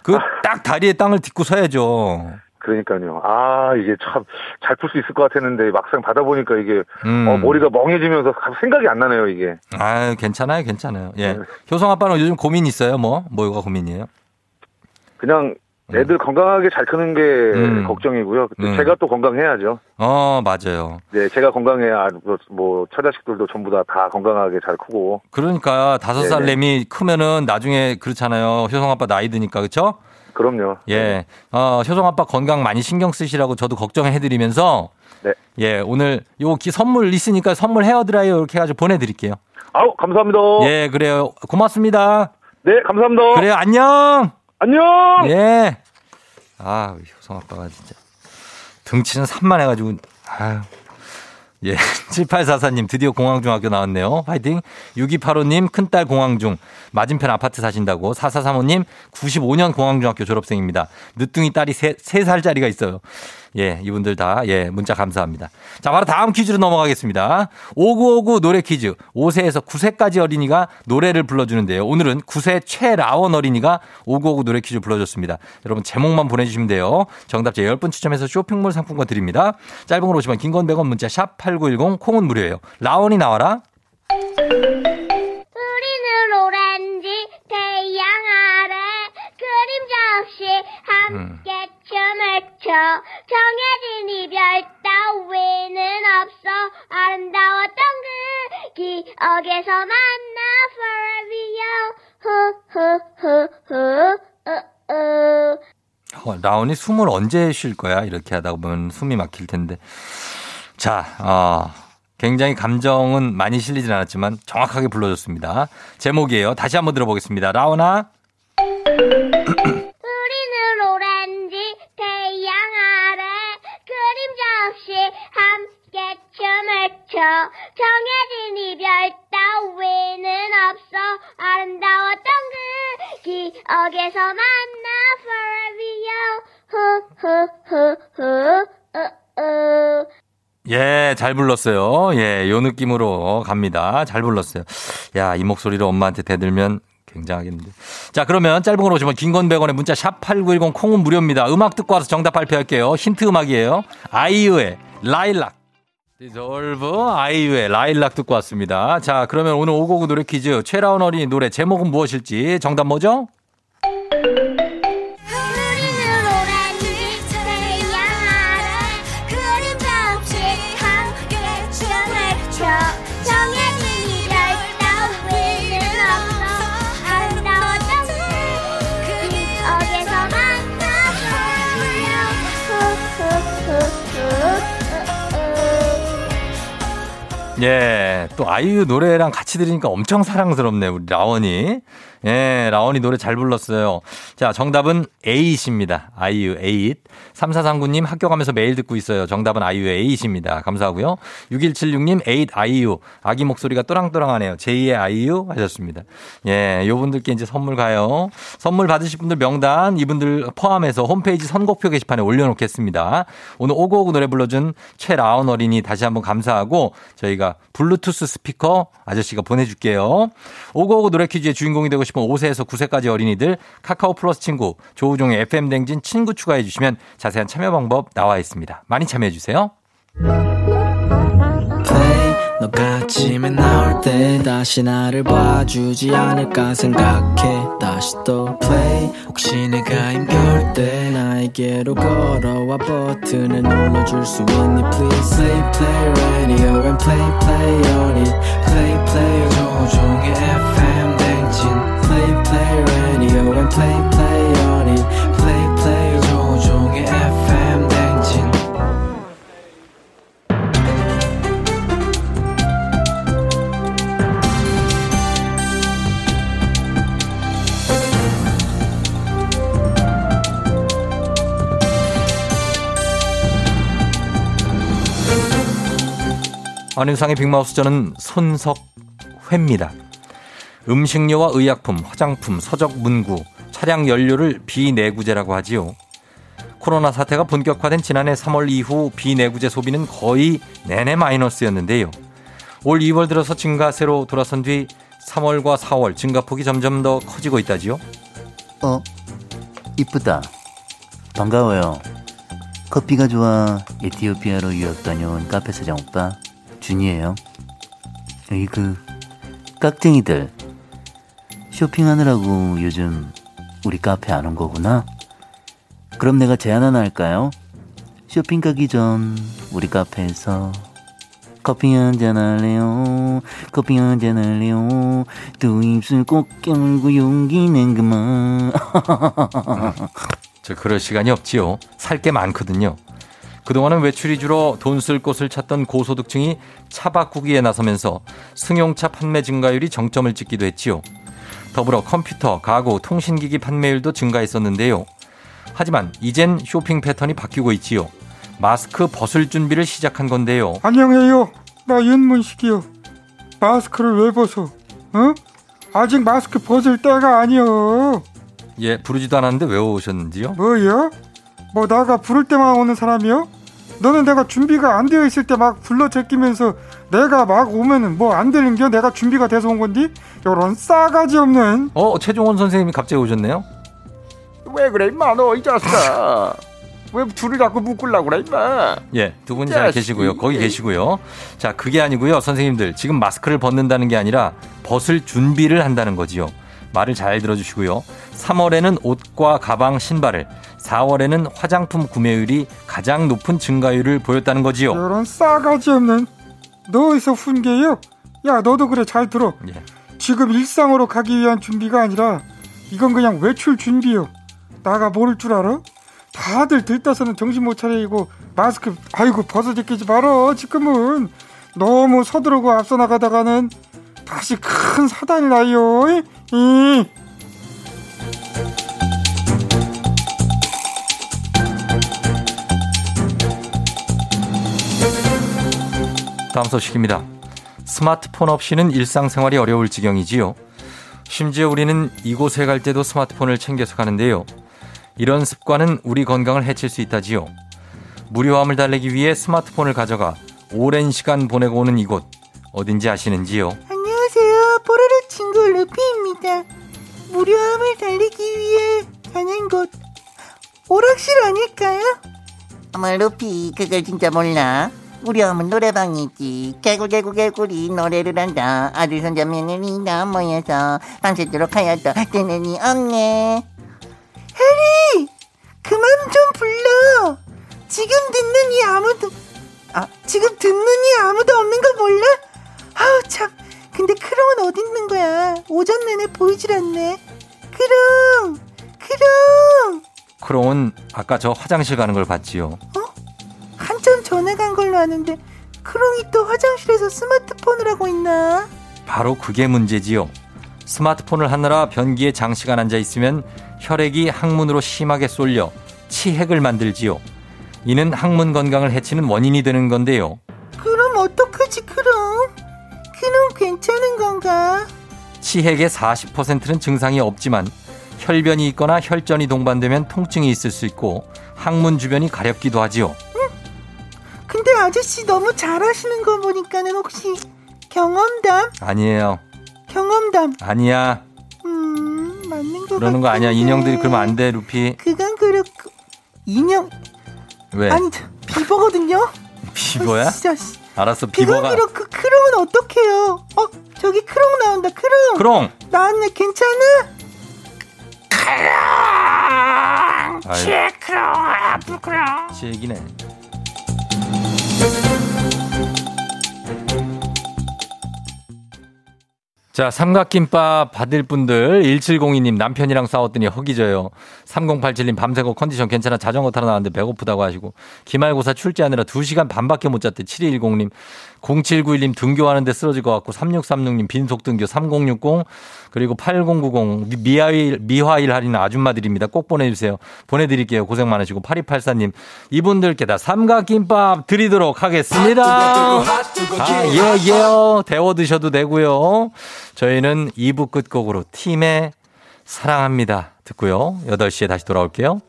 그 딱 다리에 땅을 딛고 서야죠. 그러니까요. 아, 이게 참, 잘 풀 수 있을 것 같았는데, 막상 받아보니까 이게, 음. 어, 머리가 멍해지면서 생각이 안 나네요, 이게. 아유, 괜찮아요, 괜찮아요. 예. 네. 효성 아빠는 요즘 고민 있어요, 뭐? 뭐가 고민이에요? 그냥 애들 건강하게 잘 크는 게 음. 걱정이고요. 음. 제가 또 건강해야죠. 어, 맞아요. 네, 제가 건강해야 뭐, 뭐 처자식들도 전부 다 다 건강하게 잘 크고. 그러니까 다섯 살 네네. 램이 크면은 나중에 그렇잖아요. 효성 아빠 나이 드니까 그렇죠? 그럼요. 예. 어, 효성 아빠 건강 많이 신경 쓰시라고 저도 걱정해 드리면서 네. 예, 오늘 요기 선물 있으니까 선물 헤어 드라이어 이렇게 해 가지고 보내 드릴게요. 아우, 감사합니다. 예, 그래요. 고맙습니다. 네, 감사합니다. 그래요. 안녕. 안녕! 예. 아, 효성 아빠가 진짜 등치는 산만 해가지고, 아유. 예. [laughs] 7844님, 드디어 공항중학교 나왔네요. 화이팅. 6285님, 큰딸 공항중. 맞은편 아파트 사신다고. 4435님, 95년 공항중학교 졸업생입니다. 늦둥이 딸이 3, 살짜리가 있어요. 예, 이분들 다, 예, 문자 감사합니다. 자, 바로 다음 퀴즈로 넘어가겠습니다. 5959 노래 퀴즈. 5세에서 9세까지 어린이가 노래를 불러주는데요. 오늘은 9세 최라원 어린이가 5959 노래 퀴즈 불러줬습니다. 여러분, 제목만 보내주시면 돼요. 정답자 10분 추첨해서 쇼핑몰 상품권 드립니다. 짧은 걸 오시면 긴건 100원 문자 샵 8910 콩은 무료예요. 라원이 나와라. 우리는 오렌지 태양 아래 그림자 없이 함께 춤을 춰 정해진 이별 따위는 없어 아름다웠던 그 기억에서 만나 forever 후후후후 우우 어, 라온이 숨을 언제 쉴 거야? 이렇게 하다 보면 숨이 막힐 텐데. 자, 어, 굉장히 감정은 많이 실리진 않았지만 정확하게 불러줬습니다. 제목이에요. 다시 한번 들어보겠습니다. 라온아. 춤을 춰 정해진 이별 따위는 없어 아름다웠던 그 기억에서 만나 forever 우우 예, 잘 불렀어요. 예, 요 느낌으로 갑니다. 잘 불렀어요. 야, 이 목소리로 엄마한테 대들면 굉장하겠는데. 자, 그러면 짧은 걸 오시면 긴건 100원에 문자 샵 8910 콩은 무료입니다. 음악 듣고 와서 정답 발표할게요. 힌트 음악이에요. 아이유의 라일락. 디졸브 아이유의 라일락 듣고 왔습니다. 자, 그러면 오늘 오고구 노래 퀴즈 최라운 어린이 노래 제목은 무엇일지 정답 뭐죠? 예, 또 아이유 노래랑 같이 들으니까 엄청 사랑스럽네요, 우리 라원이. 예, 라원이 노래 잘 불렀어요. 자, 정답은 에잇입니다. 아이유 에잇. 3439님 학교 가면서 매일 듣고 있어요. 정답은 아이유의 에잇입니다. 감사하고요. 6176님 에잇 아이유. 아기 목소리가 또랑또랑하네요. 제2의 아이유 하셨습니다. 예, 요 분들께 이제 선물 가요. 선물 받으실 분들 명단 이분들 포함해서 홈페이지 선곡표 게시판에 올려놓겠습니다. 오늘 오고오고 노래 불러준 최라온 어린이 다시 한번 감사하고 저희가 블루투스 스피커 아저씨가 보내줄게요. 오고오고 노래 퀴즈의 주인공이 되고 싶은 5세에서 9세까지 어린이들 카카오 플러스 친구 조우종의 FM 댕진 친구 추가해 주시면 자세한 참여 방법 나와 있습니다. 많이 참여해 주세요. 너가 아침에 나올 때 다시 나를 봐주지 않을까 생각해 다시 또 play 혹시 내가 힘겨울 때 나에게로 걸어와 버튼을 눌러줄 수 있니 please play play radio and play play on it play play 조종의 FM 댕진 play play radio and play play 안윤상의 빅마우스 저는 손석회입니다. 음식료와 의약품, 화장품, 서적 문구, 차량 연료를 비내구제라고 하지요. 코로나 사태가 본격화된 지난해 3월 이후 비내구제 소비는 거의 내내 마이너스였는데요. 올 2월 들어서 증가세로 돌아선 뒤 3월과 4월 증가폭이 점점 더 커지고 있다지요. 어, 이쁘다. 반가워요. 커피가 좋아 에티오피아로 유학 다녀온 카페 사장 오빠 준이에요. 이그 깍쟁이들 쇼핑하느라고 요즘 우리 카페 안 온 거구나. 그럼 내가 제안 하나 할까요? 쇼핑 가기 전 우리 카페에서 커피 한잔 할래요. 커피 한잔 할래요. 두 입술 꼭 깨물고 용기는 그만. [laughs] 저 그럴 시간이 없지요. 살 게 많거든요. 그동안은 외출이 줄어 돈 쓸 곳을 찾던 고소득층이 차 바꾸기에 나서면서 승용차 판매 증가율이 정점을 찍기도 했지요. 더불어 컴퓨터, 가구, 통신기기 판매율도 증가했었는데요. 하지만 이젠 쇼핑 패턴이 바뀌고 있지요. 마스크 벗을 준비를 시작한 건데요. 안녕해요. 나 윤문식이요. 마스크를 왜 벗어? 어? 아직 마스크 벗을 때가 아니여. 예, 부르지도 않았는데 왜 오셨는지요? 뭐요? 뭐 나가 부를 때만 오는 사람이요? 너는 내가 준비가 안 되어 있을 때 막 불러 제끼면서 내가 막 오면은 뭐 안 되는겨? 내가 준비가 돼서 온 건디? 요런 싸가지 없는. 어, 최종원 선생님이 갑자기 오셨네요? 왜 그래 임마 너 이 자식아 왜 둘을 자꾸 묶으려고 그래 임마 예, 두 분이 잘 계시고요. 거기 계시고요. 자, 그게 아니고요. 선생님들, 지금 마스크를 벗는다는 게 아니라 벗을 준비를 한다는 거지요. 말을 잘 들어주시고요. 3월에는 옷과 가방, 신발을, 4월에는 화장품 구매율이 가장 높은 증가율을 보였다는 거지요. 요런 싸가지 없는. 너 어디서 훈계요? 야 너도 그래 잘 들어. 예. 지금 일상으로 가기 위한 준비가 아니라 이건 그냥 외출 준비요. 나가 모를 줄 알아? 다들 들떠서는 정신 못 차리고 마스크 아이고 벗어 제끼지 말어 지금은 너무 서두르고 앞서 나가다가는 다시 큰 사단이 나요. 이? 다음 소식입니다. 스마트폰 없이는 일상생활이 어려울 지경이지요. 심지어 우리는 이곳에 갈 때도 스마트폰을 챙겨서 가는데요. 이런 습관은 우리 건강을 해칠 수 있다지요. 무료함을 달래기 위해 스마트폰을 가져가 오랜 시간 보내고 오는 이곳 어딘지 아시는지요? 안녕하세요. 뽀로로 친구 루피입니다. 무료함을 달리기 위해 가는 곳 오락실 아닐까요? 어머 루피 그걸 진짜 몰라 무료함은 노래방이지 개굴개굴 개굴이 노래를 한다 아들 손자 며느리 다 모여서 밤새도록 하여도 되느니 없네 해리 그만 좀 불러. 지금 듣는 이 아무도 아 지금 듣는 이 아무도 없는 거 몰라? 아우 참. 근데 크롱은 어디 있는 거야? 오전 내내 보이질 않네. 크롱, 크롱. 크롱은 아까 저 화장실 가는 걸 봤지요. 한참 전에 간 걸로 아는데 크롱이 또 화장실에서 스마트폰을 하고 있나? 바로 그게 문제지요. 스마트폰을 하느라 변기에 장시간 앉아 있으면 혈액이 항문으로 심하게 쏠려 치핵을 만들지요. 이는 항문 건강을 해치는 원인이 되는 건데요. 그럼 어떡하지 크롱? 크롱 괜찮은 건가? 치핵의 40%는 증상이 없지만 혈변이 있거나 혈전이 동반되면 통증이 있을 수 있고 항문 주변이 가렵기도 하지요. 근데 아저씨 너무 잘하시는 거 보니까는 혹시 경험담? 아니에요. 경험담. 아니야. 음, 맞는 거 그러는 거 아니야. 같은데. 인형들이 그러면 안 돼, 루피. 그건 그렇고 인형 왜? 아니 저, 비버거든요. 비버야? 어, 진짜 씨. 알았어, 그건 비버가. 그렇고 크롱은 어떡해요? 어 저기 크롱 나온다. 크롱. 크롱. 나왔네. 괜찮아? 크롱 아프 크롱. 지 얘기네. 자, 삼각김밥 받을 분들 1702님 남편이랑 싸웠더니 허기져요. 3087님 밤새고 컨디션 괜찮아 자전거 타러 나왔는데 배고프다고 하시고 기말고사 출제하느라 2시간 반밖에 못 잤대 7210님 0791님 등교하는데 쓰러질 것 같고 3636님 빈속 등교 3060 그리고 8090 미화일 미화일 할인 아줌마들입니다. 꼭 보내주세요. 보내드릴게요. 고생 많으시고 8284님 이분들께 다 삼각김밥 드리도록 하겠습니다. 아, 예, 예요. 데워 드셔도 되고요. 저희는 2부 끝곡으로 팀의 사랑합니다. 듣고요. 8시에 다시 돌아올게요.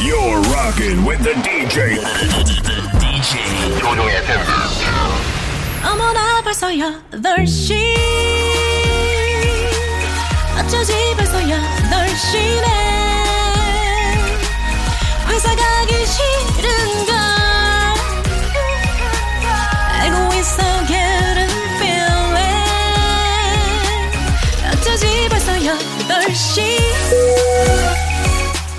You're rocking with the DJ. DJ 조종의 팬. 어머나 벌써 8시 어쩌지 벌써 8시네 회사 가기 싫은걸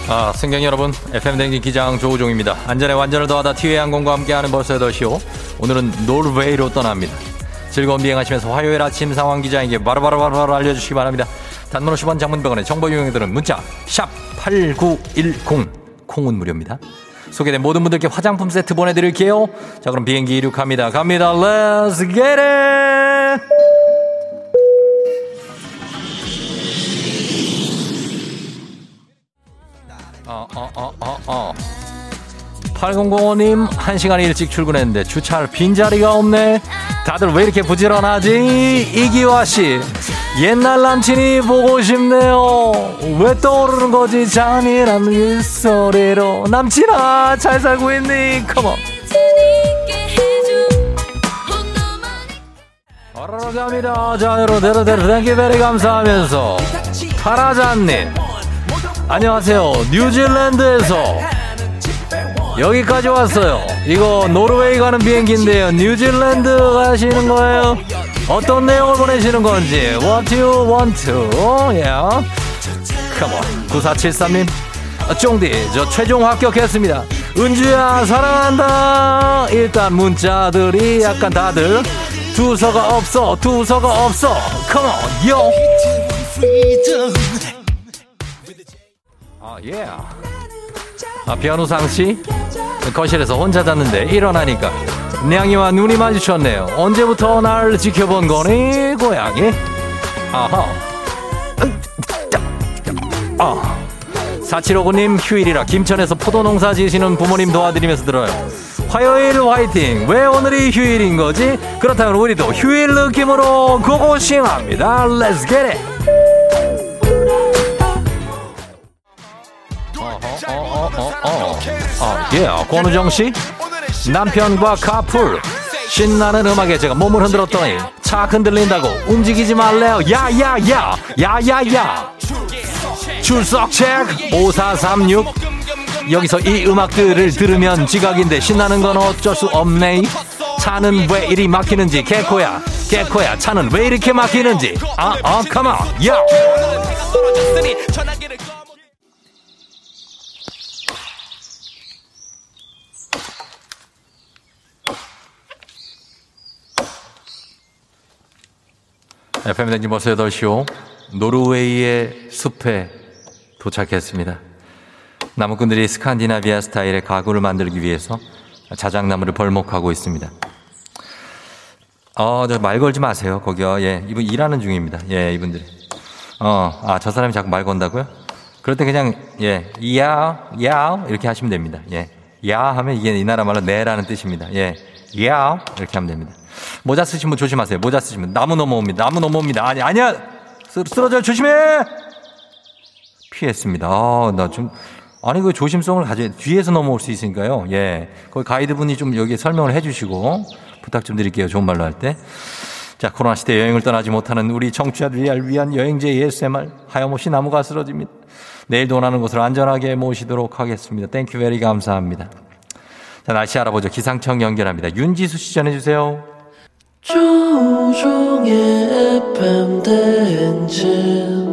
아, 승객 여러분, FM 댕진 기장 조우종입니다. 안전에 완전을 더하다 티웨이 항공과 함께하는 벌써 8시오. 오늘은 노르웨이로 떠납니다. 즐거운 비행하시면서 화요일 아침 상황 기자에게 바로 바로 바로 알려주시기 바랍니다. 단문 50원 장문병원의 정보 유형들은 문자 샵 8910 콩은 무료입니다. 소개된 모든 분들께 화장품 세트 보내드릴게요. 자 그럼 비행기 이륙합니다. 갑니다. Let's get it! 어, 어, 어, 어, 어. 8005님, 한 시간 일찍 출근했는데 주차할 빈자리가 없네. 다들 왜 이렇게 부지런하지? 이기화 씨, 옛날 남친이 보고 싶네요. 왜 떠오르는 거지? 잔인한 일소리로. 남친아, 잘 살고 있니? Come on. 바로 갑니다. 자, 여러분, 대로 대로 Thank you very 감사하면서. 파라잔님, 안녕하세요. 뉴질랜드에서 여기까지 왔어요. 이거 노르웨이 가는 비행기인데요. 뉴질랜드 가시는 거예요? 어떤 내용을 보내시는 건지. What you want to? Yeah. Come on. 9473님. 아, 쫑디, 저 최종 합격했습니다. 은주야, 사랑한다. 일단 문자들이 약간 다들 두서가 없어, 두서가 없어. Come on, yo. 아, 예. 아, 변우상 씨? 거실에서 혼자 잤는데 일어나니까 냥이와 눈이 마주쳤네요. 언제부터 날 지켜본 거니, 고양이? 아하. 아. 4759님 휴일이라 김천에서 포도 농사 지으시는 부모님 도와드리면서 들어요. 화요일 화이팅! 왜 오늘이 휴일인 거지? 그렇다면 우리도 휴일 느낌으로 고고싱합니다. Let's get it! 예, 권우정 씨. 남편과 카풀. 신나는 음악에 제가 몸을 흔들었더니 차 흔들린다고 움직이지 말래요. 야, 야, 야. 야, 야, 야. 출석 체크 5436. 여기서 이 음악들을 들으면 지각인데 신나는 건 어쩔 수 없네. 차는 왜 이리 막히는지 개코야 개코야 차는 왜 이렇게 막히는지 아아 컴온 야 FM 댕진 버스 8시오 노르웨이의 숲에 도착했습니다. 나무꾼들이 스칸디나비아 스타일의 가구를 만들기 위해서 자작나무를 벌목하고 있습니다. 어, 저말 걸지 마세요. 거기요. 예, 이분 일하는 중입니다. 예, 이분들이. 어, 아, 저 사람이 자꾸 말 건다고요? 그럴 때 그냥, 예, 야, 야, 이렇게 하시면 됩니다. 예. 야 하면 이게 이 나라 말로 네라는 뜻입니다. 예. 야, 이렇게 하면 됩니다. 모자 쓰신 분 조심하세요. 모자 쓰시면 나무 넘어옵니다. 나무 넘어옵니다. 아니, 아니야! 쓰, 쓰러져 조심해! 피했습니다. 아, 나 좀, 아니, 그 조심성을 가져, 뒤에서 넘어올 수 있으니까요. 예. 거기 가이드분이 좀 여기 설명을 해 주시고, 부탁 좀 드릴게요. 좋은 말로 할 때. 자, 코로나 시대 여행을 떠나지 못하는 우리 청취자들을 위한 여행제 ASMR. 하염없이 나무가 쓰러집니다. 내일도 원하는 곳으로 안전하게 모시도록 하겠습니다. Thank you very 감사합니다. 자, 날씨 알아보죠. 기상청 연결합니다. 윤지수 씨 전해주세요. 조종의 FM 대행진.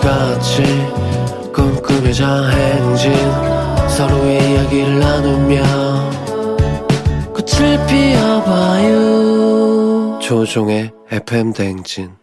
같이 꿈꾸며자 행진. 서로의 이야기를 나누며 꽃을 피워봐요. 조종의 FM 대행진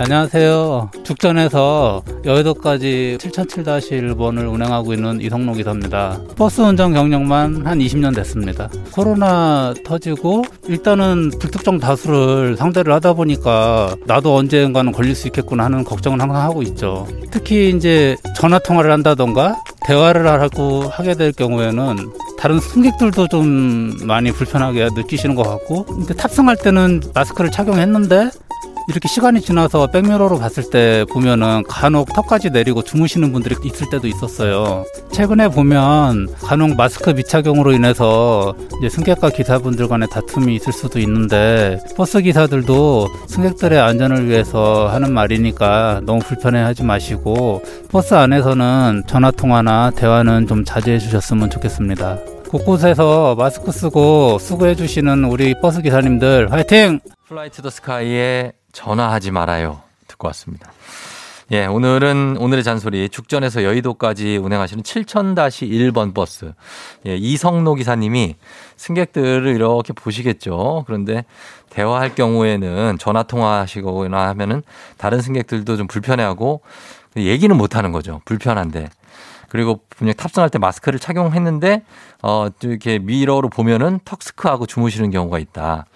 안녕하세요. 죽전에서 여의도까지 7007-1번을 운행하고 있는 이성로 기사입니다. 버스 운전 경력만 한 20년 됐습니다. 코로나 터지고 일단은 불특정 다수를 상대를 하다 보니까 나도 언젠가는 걸릴 수 있겠구나 하는 걱정은 항상 하고 있죠. 특히 이제 전화 통화를 한다던가 대화를 하고 하게 될 경우에는 다른 승객들도 좀 많이 불편하게 느끼시는 것 같고 근데 탑승할 때는 마스크를 착용했는데 이렇게 시간이 지나서 백미러로 봤을 때 보면은 간혹 턱까지 내리고 주무시는 분들이 있을 때도 있었어요. 최근에 보면 간혹 마스크 미착용으로 인해서 승객과 기사분들 간의 다툼이 있을 수도 있는데 버스 기사들도 승객들의 안전을 위해서 하는 말이니까 너무 불편해하지 마시고 버스 안에서는 전화 통화나 대화는 좀 자제해 주셨으면 좋겠습니다. 곳곳에서 마스크 쓰고 수고해 주시는 우리 버스 기사님들 화이팅! 플라이 투 더 스카이에 전화하지 말아요. 듣고 왔습니다. 예, 오늘은 오늘의 잔소리 죽전에서 여의도까지 운행하시는 7000-1번 버스. 예, 이성노 기사님이 승객들을 이렇게 보시겠죠. 그런데 대화할 경우에는 전화 통화하시거나 하면은 다른 승객들도 좀 불편해하고 얘기는 못 하는 거죠. 불편한데. 그리고 분명 탑승할 때 마스크를 착용했는데 어 이렇게 미러로 보면은 턱스크하고 주무시는 경우가 있다.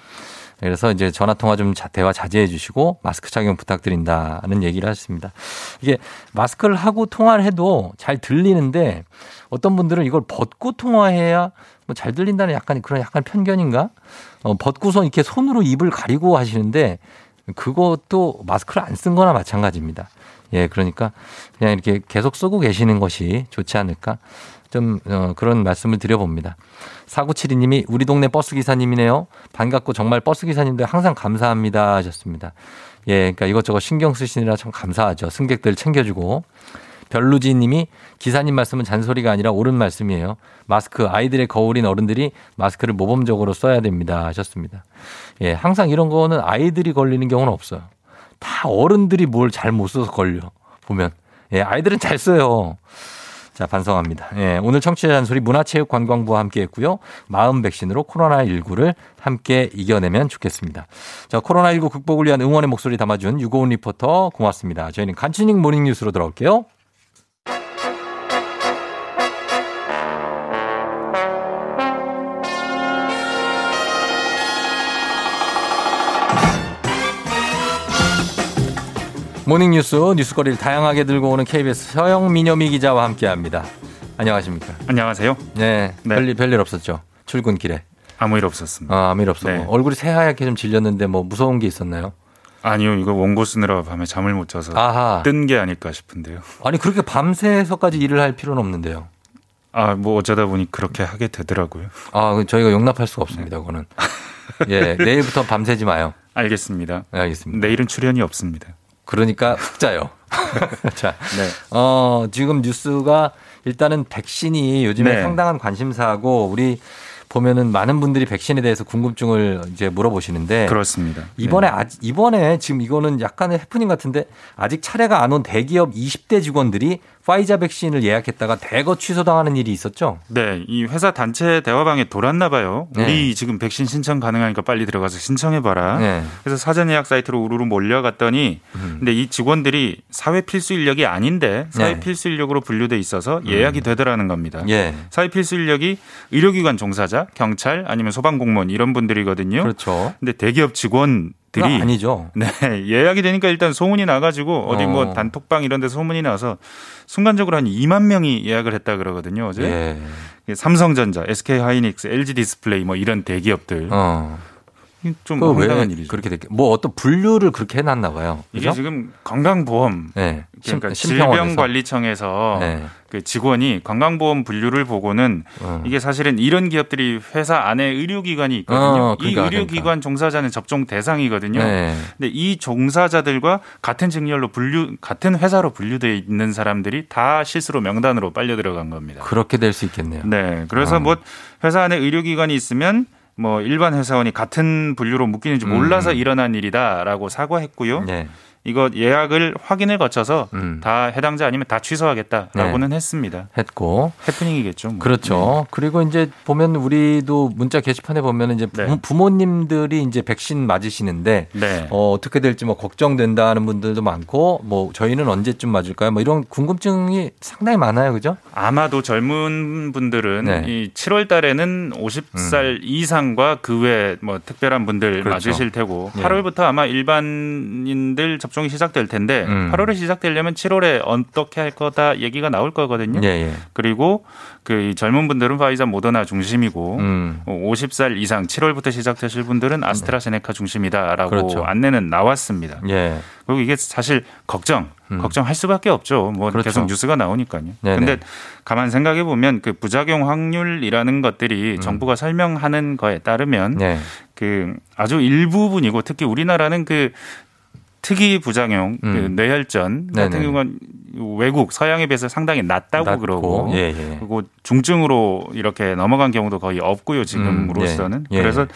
그래서 이제 전화 통화 좀 자- 대화 자제해 주시고 마스크 착용 부탁드린다는 얘기를 하셨습니다. 이게 마스크를 하고 통화를 해도 잘 들리는데 어떤 분들은 이걸 벗고 통화해야 뭐 잘 들린다는 약간 그런 약간 편견인가? 어, 벗고서 이렇게 손으로 입을 가리고 하시는데 그것도 마스크를 안 쓴 거나 마찬가지입니다. 예, 그러니까 그냥 이렇게 계속 쓰고 계시는 것이 좋지 않을까? 좀 어, 그런 말씀을 드려봅니다. 4972님이 우리 동네 버스 기사님이네요. 반갑고 정말 버스 기사님들 항상 감사합니다 하셨습니다. 예, 그러니까 이것저것 신경 쓰시느라 참 감사하죠. 승객들 챙겨주고. 별루지 님이 기사님 말씀은 잔소리가 아니라 옳은 말씀이에요. 마스크, 아이들의 거울인 어른들이 마스크를 모범적으로 써야 됩니다. 하셨습니다. 예, 항상 이런 거는 아이들이 걸리는 경우는 없어요. 다 어른들이 뭘 잘 못 써서 걸려. 보면. 예, 아이들은 잘 써요. 자, 반성합니다. 예, 오늘 청취자 잔소리 문화체육관광부와 함께 했고요. 마음 백신으로 코로나19를 함께 이겨내면 좋겠습니다. 자, 코로나19 극복을 위한 응원의 목소리 담아준 유고은 리포터 고맙습니다. 저희는 간추린 모닝 뉴스로 돌아올게요. 모닝뉴스 뉴스거리를 다양하게 들고 오는 KBS 서영 민여미 기자와 함께합니다. 안녕하십니까? 안녕하세요. 네, 별일 별일 없었죠. 출근 길에 아무 일 없었습니다. 아, 아무 일 없었고 네. 얼굴이 새하얗게 좀 질렸는데 뭐 무서운 게 있었나요? 아니요, 이거 원고 쓰느라 밤에 잠을 못 자서. 뜬 게 아닐까 싶은데요. 아니 그렇게 밤새서까지 일을 할 필요는 없는데요. 아, 뭐 어쩌다 보니 그렇게 하게 되더라고요. 아, 그 저희가 용납할 수가 없습니다. 그거는. [laughs] 예, 내일부터 밤새지 마요. 알겠습니다. 네, 알겠습니다. 내일은 출연이 없습니다. 그러니까 푹 자요. [laughs] 자, 어, 지금 뉴스가 일단은 백신이 요즘에 네. 상당한 관심사고 우리 보면은 많은 분들이 백신에 대해서 궁금증을 이제 물어보시는데 그렇습니다. 이번에 아, 이번에 지금 이거는 약간의 해프닝 같은데 아직 차례가 안 온 대기업 20대 직원들이 파이자 백신을 예약했다가 대거 취소당하는 일이 있었죠. 네, 이 회사 단체 대화방에 돌았나 봐요. 네. 우리 지금 백신 신청 가능하니까 빨리 들어가서 신청해봐라. 네. 그래서 사전 예약 사이트로 우르르 몰려갔더니, 음. 근데 이 직원들이 사회 필수 인력이 아닌데 사회 네. 필수 인력으로 분류돼 있어서 예약이 되더라는 겁니다. 예. 사회 필수 인력이 의료기관 종사자, 경찰 아니면 소방공무원 이런 분들이거든요. 그렇죠. 근데 대기업 직원 들이 그거 아니죠. 네, 예약이 되니까 일단 소문이 나가지고 어디 뭐 어. 단톡방 이런 데서 소문이 나서 순간적으로 한 2만 명이 예약을 했다 그러거든요. 어제 예. 삼성전자, SK 하이닉스, LG 디스플레이 뭐 이런 대기업들 어. 좀 황당한 일이죠. 그렇게 됐게? 뭐 어떤 분류를 그렇게 해놨나 봐요. 이게 그죠? 지금 건강보험 네. 그러니까. 질병관리청에서 네. 그 직원이 건강보험 분류를 보고는 어. 이게 사실은 이런 기업들이 회사 안에 의료기관이 있거든요. 어, 그러니까, 이 의료기관 종사자는 접종 대상이거든요. 네. 근데 이 종사자들과 같은 직렬로 분류 같은 회사로 분류돼 있는 사람들이 다 실수로 명단으로 빨려 들어간 겁니다. 그렇게 될 수 있겠네요. 네. 그래서 어. 뭐 회사 안에 의료기관이 있으면 뭐 일반 회사원이 같은 분류로 묶이는지 몰라서 음. 일어난 일이다라고 사과했고요. 네. 이거 예약을 확인을 거쳐서 음. 다 해당자 아니면 다 취소하겠다라고는 했습니다. 했고. 해프닝이겠죠. 뭐. 네. 그렇죠. 그리고 이제 보면 우리도 문자 게시판에 보면 이제 부, 네. 부모님들이 이제 백신 맞으시는데 네. 어, 어떻게 될지 뭐 걱정된다는 분들도 많고 뭐 저희는 언제쯤 맞을까요? 뭐 이런 궁금증이 상당히 많아요. 그죠? 아마도 젊은 분들은 네. 이 7월 달에는 50살 이상과 그 외 뭐 특별한 분들 그렇죠. 맞으실 테고 예. 8월부터 아마 일반인들 접 종이 시작될 텐데 음. 8월에 시작되려면 7월에 어떻게 할 거다 얘기가 나올 거거든요. 예, 예. 그리고 그이 젊은 분들은 파이자 모더나 중심이고 음. 50살 이상 7월부터 시작되실 분들은 아스트라제네카 중심이다라고 그렇죠. 안내는 나왔습니다. 예. 그리고 이게 사실 걱정, 음. 걱정할 수밖에 없죠. 뭐 그렇죠. 계속 뉴스가 나오니까요. 네네. 근데 가만 생각해 보면 그 부작용 확률이라는 것들이 정부가 설명하는 거에 따르면 음. 네. 그 아주 일부분이고 특히 우리나라는 그 특이 부작용, 그 음. 뇌혈전 같은 네네. 경우는 외국 서양에 비해서 상당히 낮다고 낮고, 그러고 예, 예. 그리고 중증으로 이렇게 넘어간 경우도 거의 없고요 지금으로서는 음, 예. 예. 그래서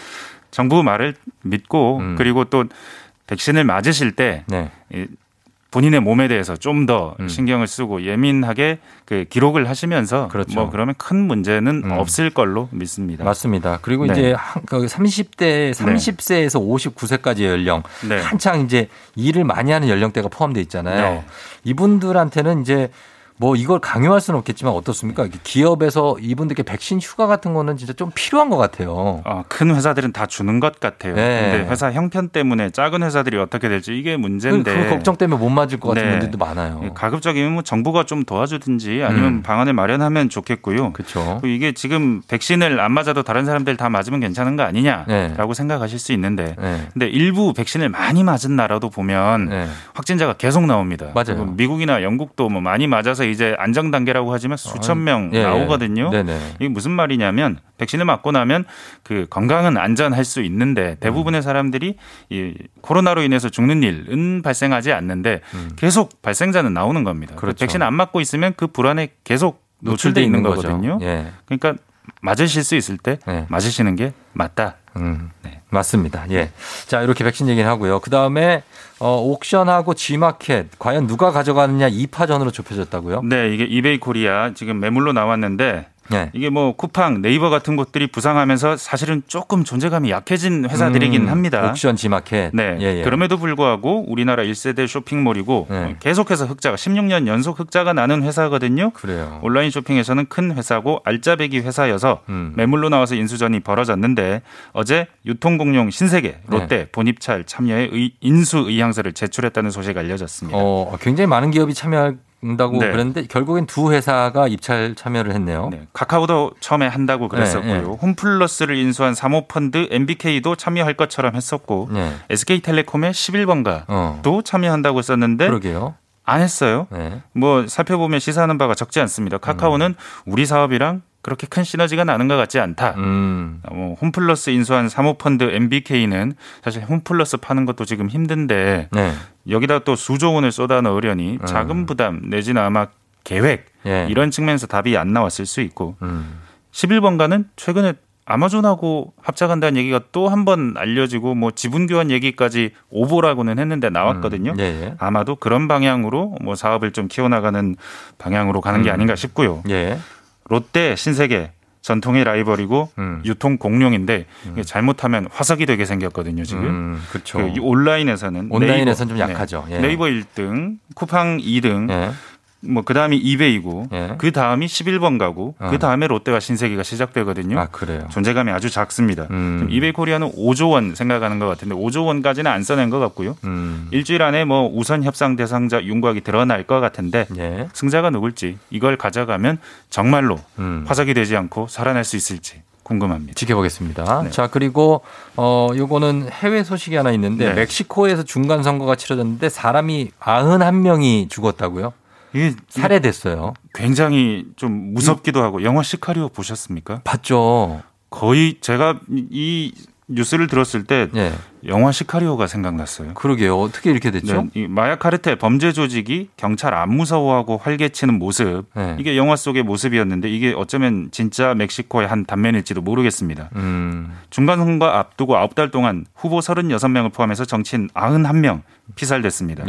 정부 말을 믿고 음. 그리고 또 백신을 맞으실 때 네. 이 본인의 몸에 대해서 좀더 음. 신경을 쓰고 예민하게 그 기록을 하시면서 그렇죠. 뭐 그러면 큰 문제는 음. 없을 걸로 믿습니다. 맞습니다. 그리고 네. 이제 한- 그 30대, 30세에서 59세까지 연령 네. 한창 이제 일을 많이 하는 연령대가 포함되어 있잖아요. 네. 이분들한테는 이제 뭐 이걸 강요할 수는 없겠지만 어떻습니까? 기업에서 이분들께 백신 휴가 같은 거는 진짜 좀 필요한 것 같아요. 어, 큰 회사들은 다 주는 것 같아요. 네. 근데 회사 형편 때문에 작은 회사들이 어떻게 될지 이게 그, 문제인데 그 걱정 때문에 못 맞을 것 같은 네. 분들도 많아요. 가급적이면 뭐 정부가 좀 도와주든지 아니면 음. 방안을 마련하면 좋겠고요. 그렇죠. 이게 지금 백신을 안 맞아도 다른 사람들 다 맞으면 괜찮은 거 아니냐라고 네. 생각하실 수 있는데 네. 근데 일부 백신을 많이 맞은 나라도 보면 네. 확진자가 계속 나옵니다. 맞아요. 미국이나 영국도 뭐 많이 맞아서 이제 안정 단계라고 하지만 수천 명 예, 예. 나오거든요. 네네. 이게 무슨 말이냐면 백신을 맞고 나면 그 건강은 안전할 수 있는데 대부분의 사람들이 이 코로나로 인해서 죽는 일은 발생하지 않는데 계속 발생자는 나오는 겁니다. 그 음. 그렇죠. 백신 안 맞고 있으면 그 불안에 계속 노출돼 있는. 거거든요. 예. 그러니까 맞으실 수 있을 때 네. 맞으시는 게 맞다. 음, 맞습니다. 예. 자, 이렇게 백신 얘기를 하고요. 그 다음에, 어, 옥션하고 G마켓, 과연 누가 가져가느냐 2파전으로 좁혀졌다고요? 네, 이게 이베이 코리아 지금 매물로 나왔는데 네. 이게 뭐 쿠팡, 네이버 같은 곳들이 부상하면서 사실은 조금 존재감이 약해진 회사들이긴 음, 합니다. 옥션 G마켓. 네. 예, 예. 그럼에도 불구하고 우리나라 1세대 쇼핑몰이고 네. 계속해서 흑자가 16년 연속 흑자가 나는 회사거든요. 그래요. 온라인 쇼핑에서는 큰 회사고 알짜배기 회사여서 음. 매물로 나와서 인수전이 벌어졌는데 어제 유통공룡 신세계, 롯데, 네. 본입찰 참여에 의- 인수 의향서를 제출했다는 소식이 알려졌습니다. 어, 굉장히 많은 기업이 참여 한다고 네. 그랬는데 결국엔 두 회사가 입찰 참여를 했네요. 네, 카카오도 처음에 한다고 그랬었고요. 네, 네. 홈플러스를 인수한 사모펀드 MBK도 참여할 것처럼 했었고 네. SK텔레콤의 11번가도 어. 참여한다고 했었는데 그러게요. 안 했어요. 네. 뭐 살펴보면 시사하는 바가 적지 않습니다. 카카오는 우리 사업이랑 그렇게 큰 시너지가 나는 것 같지 않다. 음. 뭐 홈플러스 인수한 사모펀드 MBK는 사실 홈플러스 파는 것도 지금 힘든데 네. 여기다 또 수조 원을 쏟아 넣으려니 자금 부담 내지는 아마 계획 예. 이런 측면에서 답이 안 나왔을 수 있고 음. 11번가는 최근에 아마존하고 합작한다는 얘기가 또 한 번 알려지고 뭐 지분 교환 얘기까지 오보라고는 했는데 나왔거든요. 음, 예, 예. 아마도 그런 방향으로 뭐 사업을 좀 키워나가는 방향으로 가는 게 음. 아닌가 싶고요. 예. 롯데, 신세계 전통의 라이벌이고 음. 유통 공룡인데 이게 잘못하면 화석이 되게 생겼거든요 지금. 음, 그렇죠. 그이 온라인에서는 온라인에서는 좀 약하죠. 네. 예. 네이버 1등, 쿠팡 2등, 예. 뭐 그다음이 이베이고 예. 그 다음이 11번 가고 어. 그 다음에 롯데와 신세계가 시작되거든요. 아, 그래요. 존재감이 아주 작습니다. 음. 이베이 코리아는 5조 원 생각하는 것 같은데 5조 원까지는 안 써낸 것 같고요. 음. 일주일 안에 뭐 우선 협상 대상자 윤곽이 드러날 것 같은데 예. 승자가 누굴지 이걸 가져가면 정말로 음. 화석이 되지 않고 살아날 수 있을지 궁금합니다. 지켜보겠습니다. 네. 자, 그리고 어 요거는 해외 소식이 하나 있는데 네. 멕시코에서 중간 선거가 치러졌는데 사람이 91명이 죽었다고요? 이게 살해됐어요. 굉장히 좀 무섭기도 하고 영화 시카리오 보셨습니까? 봤죠. 거의 제가 이 뉴스를 들었을 때 예. 영화 시카리오가 생각났어요. 그러게요. 어떻게 이렇게 됐죠? 네, 이 마약 카르텔 범죄 조직이 경찰 안 무서워하고 활개치는 모습 네. 이게 영화 속의 모습이었는데 이게 어쩌면 진짜 멕시코의 한 단면일지도 모르겠습니다. 음. 중간 선거 앞두고 9달 동안 후보 36명을 포함해서 정치인 91명 피살됐습니다.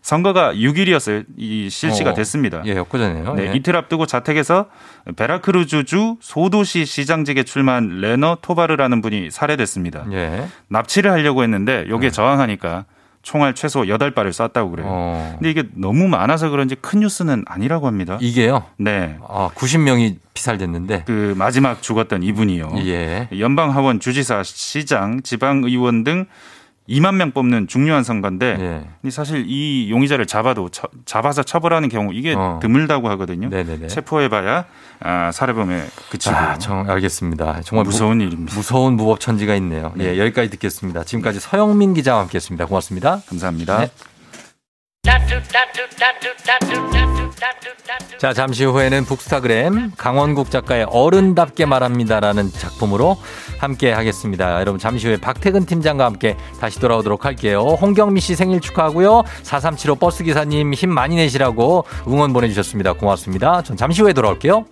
예. 선거가 6일이었어요. 이 실시가 어, 됐습니다. 예, 엊그제네요. 네, 예. 이틀 앞두고 자택에서 베라크루즈주 소도시 시장직에 출마한 레너 토바르라는 분이 살해됐습니다. 예. 납치를 하려고 했는데 여기에 저항하니까 총알 최소 8발을 쐈다고 그래요. 어. 근데 이게 너무 많아서 그런지 큰 뉴스는 아니라고 합니다. 이게요. 네. 아, 90명이 피살됐는데. 그 마지막 죽었던 이분이요. 예. 연방 하원 주지사, 시장, 지방 의원 등 2만 명 뽑는 중요한 선거인데 예. 이 사실 이 용의자를 잡아도 처- 잡아서 처벌하는 경우 이게 어. 드물다고 하거든요. 네네네. 체포해봐야 아, 살해범에 그치고 아, 정, 알겠습니다. 정말 무서운 무, 일입니다. 무서운 무법 천지가 있네요. 예, 여기까지 듣겠습니다. 지금까지 서영민 기자와 함께했습니다. 고맙습니다. 감사합니다. 네. 자, 잠시 후에는 북스타그램 강원국 작가의 어른답게 말합니다라는 작품으로 함께 하겠습니다. 여러분 잠시 후에 박태근 팀장과 함께 다시 돌아오도록 할게요. 홍경미 씨 생일 축하하고요. 4375 버스 기사님 힘 많이 내시라고 응원 보내주셨습니다. 고맙습니다. 전 잠시 후에 돌아올게요.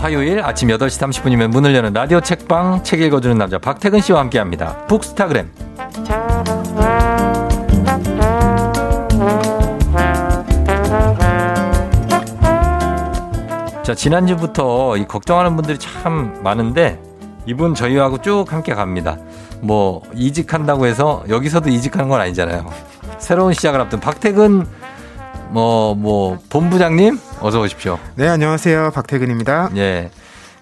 화요일 아침 8시 30분이면 문을 여는 라디오 책방 책 읽어주는 남자 박태근 씨와 함께합니다. 북스타그램. 자 지난주부터 이 걱정하는 분들이 참 많은데 이분 저희하고 쭉 함께 갑니다. 뭐 이직한다고 해서 여기서도 이직하는 건 아니잖아요. 새로운 시작을 앞둔 박태근 뭐 뭐 본부장님 어서 오십시오. 네, 안녕하세요. 박태근입니다. 예.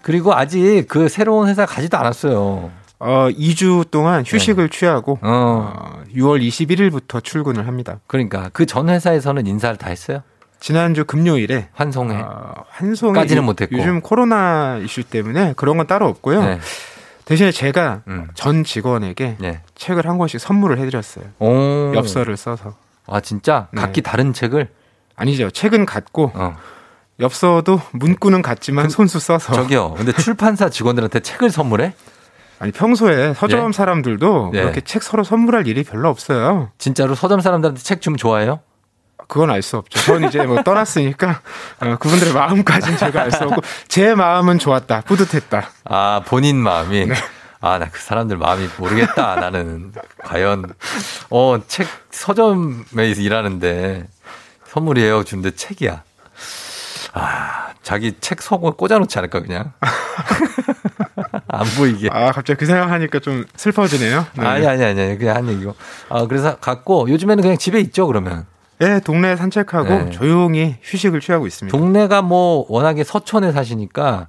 그리고 아직 그 새로운 회사 가지도 않았어요. 어, 2주 동안 휴식을 취하고 네. 어. 어, 6월 21일부터 출근을 합니다. 그러니까 그 전 회사에서는 인사를 다 했어요. 지난주 금요일에 환송회. 어, 환송에 까지는 요- 못했고. 요즘 코로나 이슈 때문에 그런 건 따로 없고요. 네. 대신에 제가 음. 전 직원에게 네. 책을 한 권씩 선물을 해드렸어요. 오. 엽서를 써서. 아 진짜 네. 각기 다른 책을 아니죠. 책은 같고 어. 엽서도 문구는 같지만 손수 써서. 저기요. 근데 출판사 직원들한테 책을 선물해? 아니 평소에 서점 예? 사람들도 네. 그렇게 책 서로 선물할 일이 별로 없어요. 진짜로 서점 사람들한테 책 좀 좋아해요? 그건 알 수 없죠. 저는 이제 뭐 떠났으니까 [laughs] 어, 그분들의 마음까지는 제가 알 수 없고 제 마음은 좋았다, 뿌듯했다. 아 본인 마음이. 네. 아 나 그 사람들 마음이 모르겠다. [laughs] 나는 과연 어 책 서점에 일하는데 선물이에요. 준데 책이야. 아 자기 책 속을 꽂아놓지 않을까 그냥 [laughs] 안 보이게. 아 갑자기 그 생각하니까 좀 슬퍼지네요. 네. 아니 아니 아니 그냥 한 얘기고. 아 그래서 갔고 요즘에는 그냥 집에 있죠 그러면. 예, 동네 산책하고 네. 조용히 휴식을 취하고 있습니다. 동네가 뭐 워낙에 서촌에 사시니까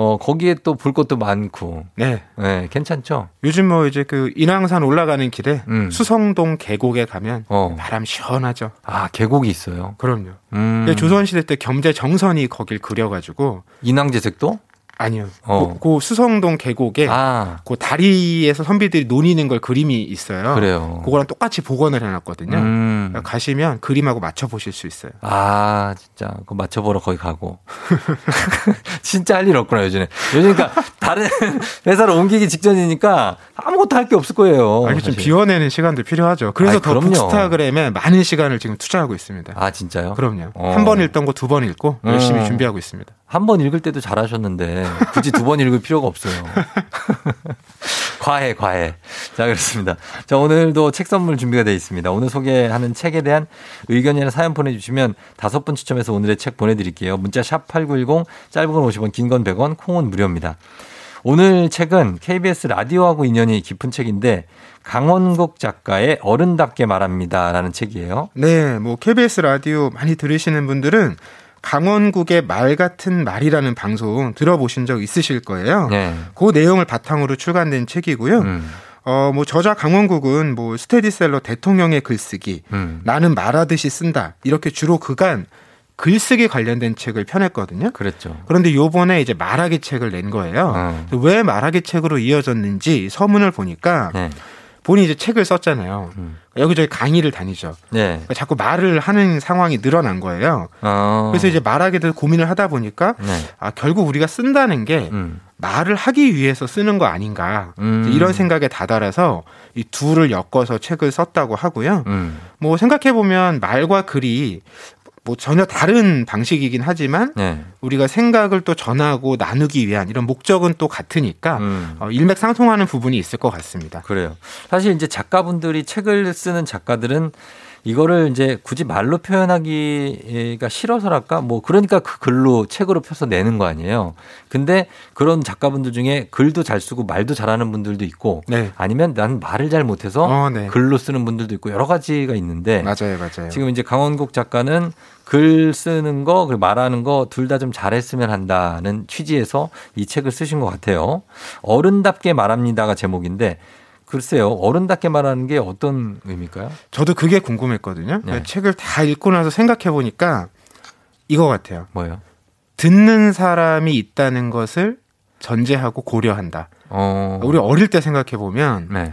어 거기에 또 볼 것도 많고. 네. 네, 괜찮죠. 요즘 뭐 이제 그 인왕산 올라가는 길에 음. 수성동 계곡에 가면 어. 바람 시원하죠. 아 계곡이 있어요. 그럼요. 음. 예, 조선시대 때 겸재 정선이 거길 그려가지고 인왕제색도? 아니요. 어. 그, 그 수성동 계곡에 아. 그 다리에서 선비들이 논이는 걸 그림이 있어요. 그래요. 그거랑 똑같이 복원을 해놨거든요. 음. 가시면 그림하고 맞춰 보실 수 있어요. 아, 진짜. 그거 맞춰 보러 거기 가고. [laughs] 진짜 할 일 없구나, 요즘에. 요즘 그러니까 다른 [laughs] 회사로 옮기기 직전이니까 아무것도 할 게 없을 거예요. 아, 이게 좀. 비워내는 시간도 필요하죠. 그래서 아이, 더. 북스타그램에 많은 시간을 지금 투자하고 있습니다. 아, 진짜요? 그럼요. 어. 한번 읽던 거 두 번 읽고 열심히 어. 준비하고 있습니다. 한 번 읽을 때도 잘하셨는데 굳이 두 번 읽을 필요가 없어요. [laughs] 과해, 과해. 자, 그렇습니다. 자, 오늘도 책 선물 준비가 되어 있습니다. 오늘 소개하는 책에 대한 의견이나 사연 보내주시면 다섯 분 추첨해서 오늘의 책 보내드릴게요. 문자 샵 8910, 짧은 건 50원, 긴 건 100원, 콩은 무료입니다. 오늘 책은 KBS 라디오하고 인연이 깊은 책인데 강원국 작가의 어른답게 말합니다. 라는 책이에요. 네, 뭐 KBS 라디오 많이 들으시는 분들은 강원국의 말 같은 말이라는 방송 들어보신 적 있으실 거예요. 네. 그 내용을 바탕으로 출간된 책이고요. 음. 어, 뭐 저자 강원국은 뭐 스테디셀러 대통령의 글쓰기, 음. 나는 말하듯이 쓴다. 이렇게 주로 그간 글쓰기 관련된 책을 펴냈거든요. 그랬죠. 그런데 요번에 이제 말하기 책을 낸 거예요. 어. 왜 말하기 책으로 이어졌는지 서문을 보니까 네. 본인이 이제 책을 썼잖아요. 음. 여기저기 강의를 다니죠. 네. 그러니까 자꾸 말을 하는 상황이 늘어난 거예요. 어. 그래서 이제 말하게 될 고민을 하다 보니까 네. 아, 결국 우리가 쓴다는 게 음. 말을 하기 위해서 쓰는 거 아닌가 음. 이런 생각에 다다라서 이 둘을 엮어서 책을 썼다고 하고요. 음. 뭐 생각해 보면 말과 글이 뭐 전혀 다른 방식이긴 하지만 네. 우리가 생각을 또 전하고 나누기 위한 이런 목적은 또 같으니까 음. 어, 일맥상통하는 부분이 있을 것 같습니다. 그래요. 사실 이제 작가분들이 책을 쓰는 작가들은 이거를 이제 굳이 말로 표현하기가 싫어서랄까? 뭐 그러니까 그 글로 책으로 펴서 내는 거 아니에요. 근데 그런 작가분들 중에 글도 잘 쓰고 말도 잘하는 분들도 있고 네. 아니면 난 말을 잘 못해서 어, 네. 글로 쓰는 분들도 있고 여러 가지가 있는데 맞아요, 맞아요. 지금 이제 강원국 작가는 글 쓰는 거, 그리고 말하는 거 둘 다 좀 잘했으면 한다는 취지에서 이 책을 쓰신 것 같아요. 어른답게 말합니다가 제목인데 글쎄요, 어른답게 말하는 게 어떤 의미일까요? 저도 그게 궁금했거든요. 네. 책을 다 읽고 나서 생각해 보니까 이거 같아요. 뭐예요? 듣는 사람이 있다는 것을 전제하고 고려한다. 어, 우리 어릴 때 생각해 보면 네,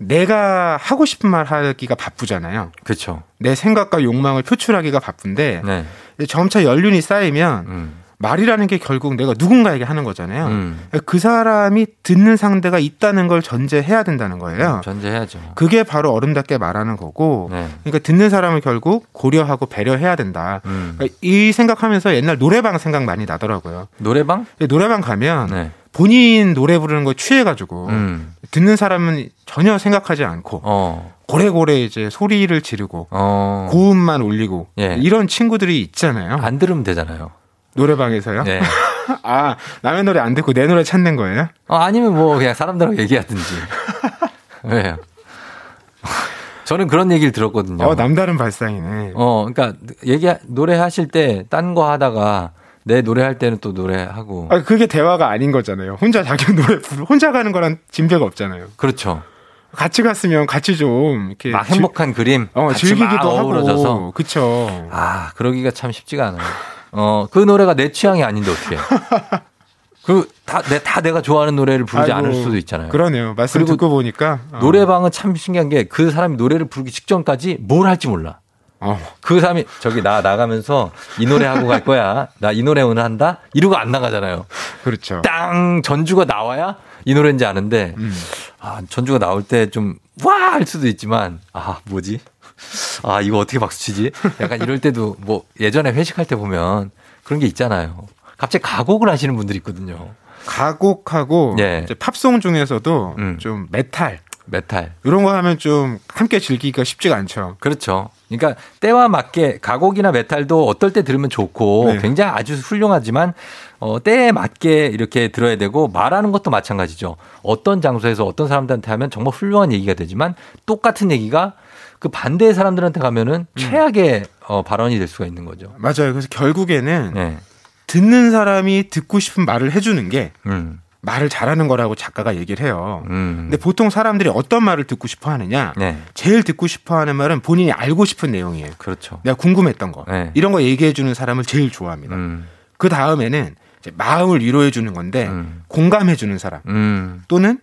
내가 하고 싶은 말 하기가 바쁘잖아요. 그렇죠. 내 생각과 욕망을 표출하기가 바쁜데 네, 점차 연륜이 쌓이면 음, 말이라는 게 결국 내가 누군가에게 하는 거잖아요. 음, 그 사람이 듣는 상대가 있다는 걸 전제해야 된다는 거예요. 전제해야죠. 그게 바로 어른답게 말하는 거고, 네, 그러니까 듣는 사람을 결국 고려하고 배려해야 된다. 음. 그러니까 이 생각하면서 옛날 노래방 생각 많이 나더라고요. 노래방? 노래방 가면 네, 본인 노래 부르는 거 취해가지고 음, 듣는 사람은 전혀 생각하지 않고 어, 고래고래 이제 소리를 지르고 어, 고음만 올리고 예. 이런 친구들이 있잖아요. 안 들으면 되잖아요. 노래방에서요. 네. [laughs] 아 남의 노래 안 듣고 내 노래 찾는 거예요? 어, 아니면 뭐 그냥 사람들하고 얘기하든지. 왜요? [laughs] 저는 그런 얘기를 들었거든요. 어 남다른 발상이네. 어, 그러니까 얘기 노래하실 때 딴 거 하다가 내 노래할 때는 또 노래하고. 아 그게 대화가 아닌 거잖아요. 혼자 자기 [laughs] 노래 부르 혼자 가는 거랑 진배가 없잖아요. 그렇죠. 같이 갔으면 같이 좀 이렇게 막 즐- 행복한 그림. 어 즐기기도 하고 어우러져서. 그쵸. 아, 그러기가 참 쉽지가 않아요. 어, 그 노래가 내 취향이 아닌데 어떻게? [laughs] 그, 다, 내, 다 내가 좋아하는 노래를 부르지 아이고, 않을 수도 있잖아요. 그러네요. 말씀 듣고 보니까 어. 노래방은 참 신기한 게 그 사람이 노래를 부르기 직전까지 뭘 할지 몰라. 어. 그 사람이 저기 나 나가면서 이 노래 하고 갈 거야. 나 이 노래 오늘 한다. 이러고 안 나가잖아요. 그렇죠. 땅 전주가 나와야 이 노래인지 아는데 음. 아, 전주가 나올 때 좀 와 할 수도 있지만 아 뭐지? 아 이거 어떻게 박수 치지? 약간 이럴 때도 뭐 예전에 회식할 때 보면 그런 게 있잖아요. 갑자기 가곡을 하시는 분들이 있거든요. 가곡하고 예. 이제 팝송 중에서도 음. 좀 메탈 메탈. 이런 거 하면 좀 함께 즐기기가 쉽지가 않죠. 그렇죠. 그러니까 때와 맞게 가곡이나 메탈도 어떨 때 들으면 좋고 네. 굉장히 아주 훌륭하지만 어, 때에 맞게 이렇게 들어야 되고 말하는 것도 마찬가지죠. 어떤 장소에서 어떤 사람들한테 하면 정말 훌륭한 얘기가 되지만 똑같은 얘기가 그 반대의 사람들한테 가면은 최악의 어, 발언이 될 수가 있는 거죠. 맞아요. 그래서 결국에는 네. 듣는 사람이 듣고 싶은 말을 해주는 게 음. 말을 잘하는 거라고 작가가 얘기를 해요. 음. 근데 보통 사람들이 어떤 말을 듣고 싶어 하느냐? 네. 제일 듣고 싶어 하는 말은 본인이 알고 싶은 내용이에요. 그렇죠. 내가 궁금했던 거. 네. 이런 거 얘기해 주는 사람을 제일 좋아합니다. 음. 그 다음에는 마음을 위로해 주는 건데 공감해 주는 사람 음. 또는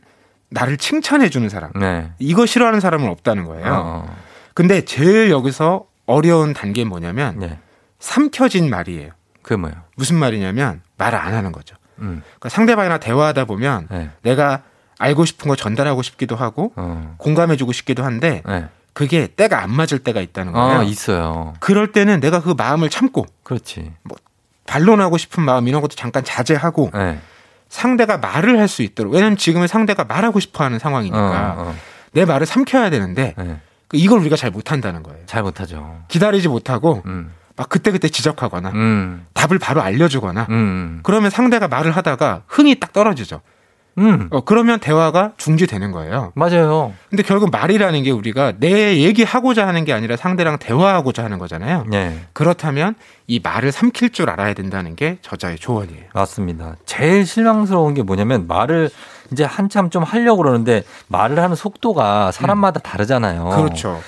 나를 칭찬해 주는 사람 네. 이거 싫어하는 사람은 없다는 거예요. 어. 근데 제일 여기서 어려운 단계는 뭐냐면 네. 삼켜진 말이에요. 그게 뭐예요? 무슨 말이냐면 말을 안 하는 거죠. 음. 그러니까 상대방이랑 대화하다 보면 네. 내가 알고 싶은 거 전달하고 싶기도 하고 어. 공감해주고 싶기도 한데 네. 그게 때가 안 맞을 때가 있다는 거예요. 아, 있어요. 그럴 때는 내가 그 마음을 참고 그렇지. 반론하고 싶은 마음 이런 것도 잠깐 자제하고 네. 상대가 말을 할 수 있도록 왜냐면 지금은 상대가 말하고 싶어하는 상황이니까 어, 어. 내 말을 삼켜야 되는데 네. 그 이걸 우리가 잘 못한다는 거예요. 잘 못하죠. 기다리지 못하고 음. 막 그때그때 지적하거나 음. 답을 바로 알려주거나 음. 그러면 상대가 말을 하다가 흥이 딱 떨어지죠. 음. 어, 그러면 대화가 중지되는 거예요. 맞아요. 근데 결국 말이라는 게 우리가 내 얘기하고자 하는 게 아니라 상대랑 대화하고자 하는 거잖아요. 네. 그렇다면 이 말을 삼킬 줄 알아야 된다는 게 저자의 조언이에요. 맞습니다. 제일 실망스러운 게 뭐냐면 말을 이제 한참 좀 하려고 그러는데 말을 하는 속도가 사람마다 다르잖아요. 그렇죠.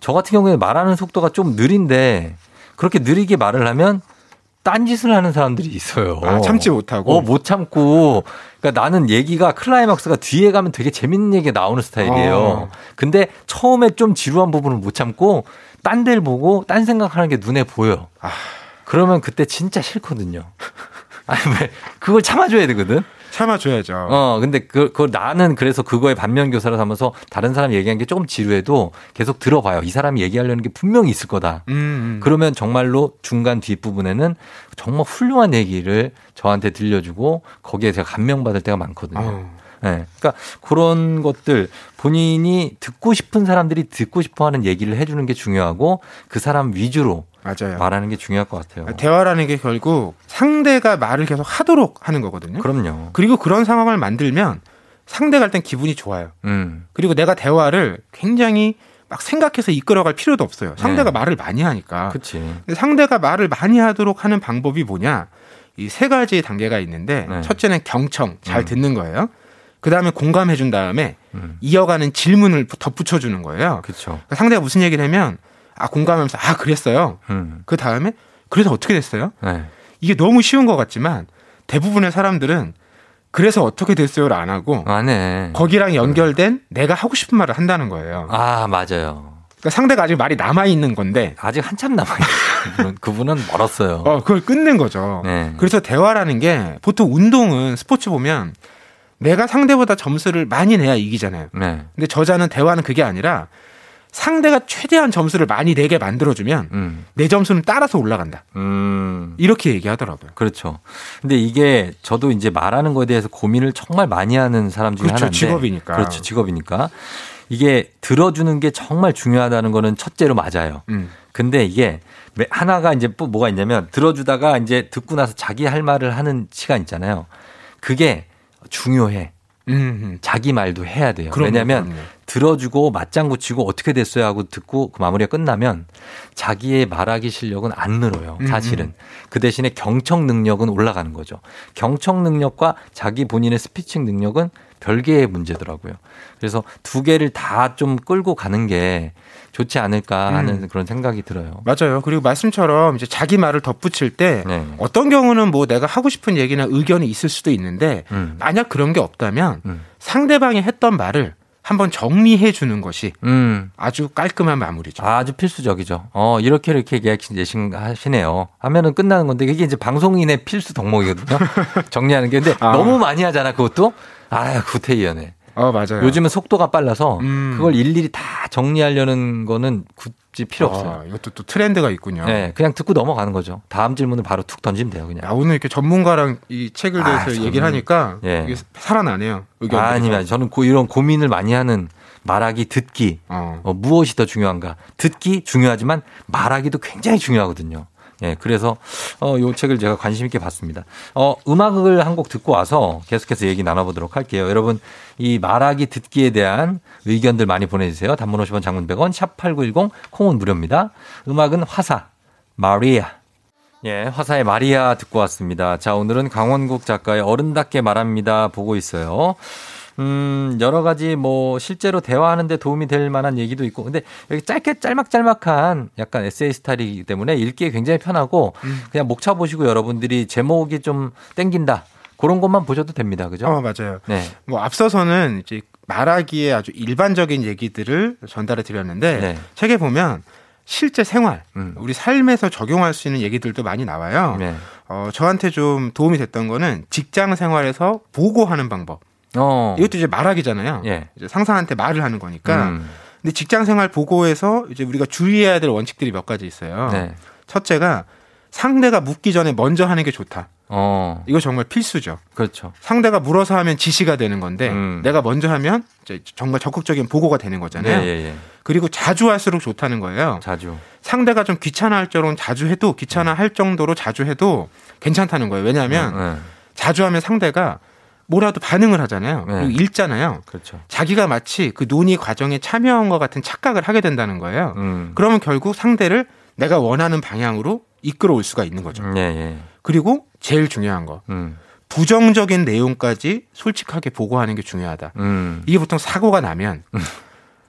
저 같은 경우에 말하는 속도가 좀 느린데 그렇게 느리게 말을 하면 딴짓을 하는 사람들이 있어요. 아, 참지 못하고. 어, 못 참고. 그러니까 나는 얘기가 클라이막스가 뒤에 가면 되게 재밌는 얘기가 나오는 스타일이에요. 어. 근데 처음에 좀 지루한 부분을 못 참고 딴 데를 보고 딴 생각하는 게 눈에 보여. 아. 그러면 그때 진짜 싫거든요. 아니 왜 그걸 참아줘야 되거든. 참아줘야죠. 어, 근데 그, 그 나는 그래서 그거에 반면 교사를 하면서 다른 사람 얘기한 게 조금 지루해도 계속 들어봐요. 이 사람이 얘기하려는 게 분명히 있을 거다. 음, 음. 그러면 정말로 중간 뒷부분에는 정말 훌륭한 얘기를 저한테 들려주고 거기에 제가 감명받을 때가 많거든요. 어. 네. 그러니까 그런 것들 본인이 듣고 싶은 사람들이 듣고 싶어 하는 얘기를 해주는 게 중요하고 그 사람 위주로 맞아요. 말하는 게 중요할 것 같아요. 대화라는 게 결국 상대가 말을 계속 하도록 하는 거거든요. 그럼요. 그리고 그런 상황을 만들면 상대가 할땐 기분이 좋아요. 음. 그리고 내가 대화를 굉장히 막 생각해서 이끌어갈 필요도 없어요. 상대가 네. 말을 많이 하니까. 그치. 상대가 말을 많이 하도록 하는 방법이 뭐냐? 이 세 가지 단계가 있는데 네. 첫째는 경청, 잘 음. 듣는 거예요. 그 다음에 공감해 준 다음에 음. 이어가는 질문을 덧붙여 주는 거예요. 그렇죠. 그러니까 상대가 무슨 얘기를 하면 아 공감하면서 아 그랬어요. 음. 그 다음에 그래서 어떻게 됐어요? 네. 이게 너무 쉬운 것 같지만 대부분의 사람들은 그래서 어떻게 됐어요를 안 하고 안 해. 거기랑 연결된 내가 하고 싶은 말을 한다는 거예요. 아, 맞아요. 그러니까 상대가 아직 말이 남아 있는 건데 아직 한참 남아 있어요. 그분은, [laughs] 그분은 멀었어요. 어, 그걸 끊는 거죠. 네. 그래서 대화라는 게 보통 운동은 스포츠 보면 내가 상대보다 점수를 많이 내야 이기잖아요. 네. 근데 저자는 대화는 그게 아니라 상대가 최대한 점수를 많이 내게 만들어주면 음. 내 점수는 따라서 올라간다. 음. 이렇게 얘기하더라고요. 그렇죠. 근데 이게 저도 이제 말하는 거에 대해서 고민을 정말 많이 하는 사람 중에 그렇죠. 하나인데. 직업이니까. 그렇죠. 직업이니까. 이게 들어주는 게 정말 중요하다는 거는 첫째로 맞아요. 음. 근데 이게 매- 하나가 이제 또 뭐가 있냐면 들어주다가 이제 듣고 나서 자기 할 말을 하는 시간 있잖아요. 그게 중요해. 음, 자기 말도 해야 돼요. 그럼요, 왜냐하면 그럼요. 들어주고 맞장구 치고 어떻게 됐어요 하고 듣고 그 마무리가 끝나면 자기의 말하기 실력은 안 늘어요. 음, 사실은. 그 대신에 경청 능력은 올라가는 거죠. 경청 능력과 자기 본인의 스피칭 능력은 별개의 문제더라고요. 그래서 두 개를 다 좀 끌고 가는 게 좋지 않을까 하는 음. 그런 생각이 들어요. 맞아요. 그리고 말씀처럼 이제 자기 말을 덧붙일 때 네. 어떤 경우는 뭐 내가 하고 싶은 얘기나 의견이 있을 수도 있는데 음. 만약 그런 게 없다면 음. 상대방이 했던 말을 한번 정리해 주는 것이 음. 아주 깔끔한 마무리죠. 아 주 필수적이죠. 어, 이렇게 이렇게 얘기하시네요. 하면은 끝나는 건데 이게 이제 방송인의 필수 덕목이거든요. [laughs] 정리하는 게. 근데 아. 너무 많이 하잖아, 그것도. 아, 구태의연해. 어, 맞아요. 요즘은 속도가 빨라서 음. 그걸 일일이 다 정리하려는 거는 굳이 필요 없어요. 아, 이것도 또 트렌드가 있군요. 네, 그냥 듣고 넘어가는 거죠. 다음 질문을 바로 툭 던지면 돼요, 그냥. 야, 오늘 이렇게 전문가랑 이 책을 대해서 아, 얘기를 저는- 하니까 예. 이게 살아나네요. 의견. 아니면 저는 고- 이런 고민을 많이 하는 말하기, 듣기. 어. 어, 무엇이 더 중요한가? 듣기 중요하지만 말하기도 굉장히 중요하거든요. 예, 그래서 어, 요 책을 제가 관심 있게 봤습니다. 어, 음악을 한 곡 듣고 와서 계속해서 얘기 나눠보도록 할게요. 여러분, 이 말하기 듣기에 대한 의견들 많이 보내주세요. 단문 50원, 장문 100원, 샵 8910, 콩은 무료입니다. 음악은 화사, 마리아. 예, 화사의 마리아 듣고 왔습니다. 자, 오늘은 강원국 작가의 어른답게 말합니다. 보고 있어요. 음, 여러 가지 뭐 실제로 대화하는데 도움이 될 만한 얘기도 있고. 근데 여기 짧게 짤막짤막한 약간 에세이 스타일이기 때문에 읽기에 굉장히 편하고 음. 그냥 목차 보시고 여러분들이 제목이 좀 땡긴다. 그런 것만 보셔도 됩니다. 그죠? 어, 맞아요. 네. 뭐 앞서서는 이제 말하기에 아주 일반적인 얘기들을 전달해 드렸는데 네. 책에 보면 실제 생활, 음. 우리 삶에서 적용할 수 있는 얘기들도 많이 나와요. 네. 어, 저한테 좀 도움이 됐던 거는 직장 생활에서 보고하는 방법. 어. 이것도 이제 말하기잖아요. 예. 이제 상사한테 말을 하는 거니까. 음. 근데 직장 생활 보고에서 이제 우리가 주의해야 될 원칙들이 몇 가지 있어요. 네. 첫째가 상대가 묻기 전에 먼저 하는 게 좋다. 어. 이거 정말 필수죠. 그렇죠. 상대가 물어서 하면 지시가 되는 건데 음. 내가 먼저 하면 정말 적극적인 보고가 되는 거잖아요. 네, 예, 예. 그리고 자주 할수록 좋다는 거예요. 자주. 상대가 좀 귀찮아할 정도로 자주 해도 귀찮아할 정도로 자주 해도 괜찮다는 거예요. 왜냐하면 네. 자주 하면 상대가 뭐라도 반응을 하잖아요. 네. 그리고 읽잖아요. 그렇죠. 자기가 마치 그 논의 과정에 참여한 것 같은 착각을 하게 된다는 거예요. 음. 그러면 결국 상대를 내가 원하는 방향으로 이끌어올 수가 있는 거죠. 예, 예. 그리고 제일 중요한 거 음. 부정적인 내용까지 솔직하게 보고하는 게 중요하다. 음. 이게 보통 사고가 나면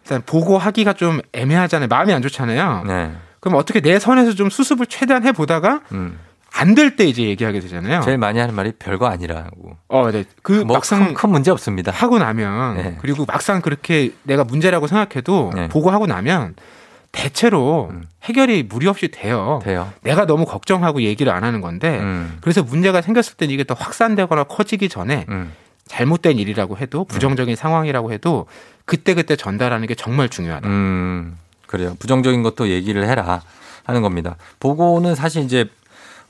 일단 보고하기가 좀 애매하잖아요. 마음이 안 좋잖아요. 네. 그럼 어떻게 내 선에서 좀 수습을 최대한 해 보다가 음. 안 될 때 이제 얘기하게 되잖아요. 제일 많이 하는 말이 별거 아니라고. 어, 네. 그 뭐 막상 큰, 큰 문제 없습니다. 하고 나면 네. 그리고 막상 그렇게 내가 문제라고 생각해도 네. 보고하고 나면 대체로 해결이 무리 없이 돼요. 음. 돼요. 내가 너무 걱정하고 얘기를 안 하는 건데 음. 그래서 문제가 생겼을 때 이게 더 확산되거나 커지기 전에 음. 잘못된 일이라고 해도 부정적인 상황이라고 해도 그때그때 전달하는 게 정말 중요하다. 음, 그래요. 부정적인 것도 얘기를 해라 하는 겁니다. 보고는 사실 이제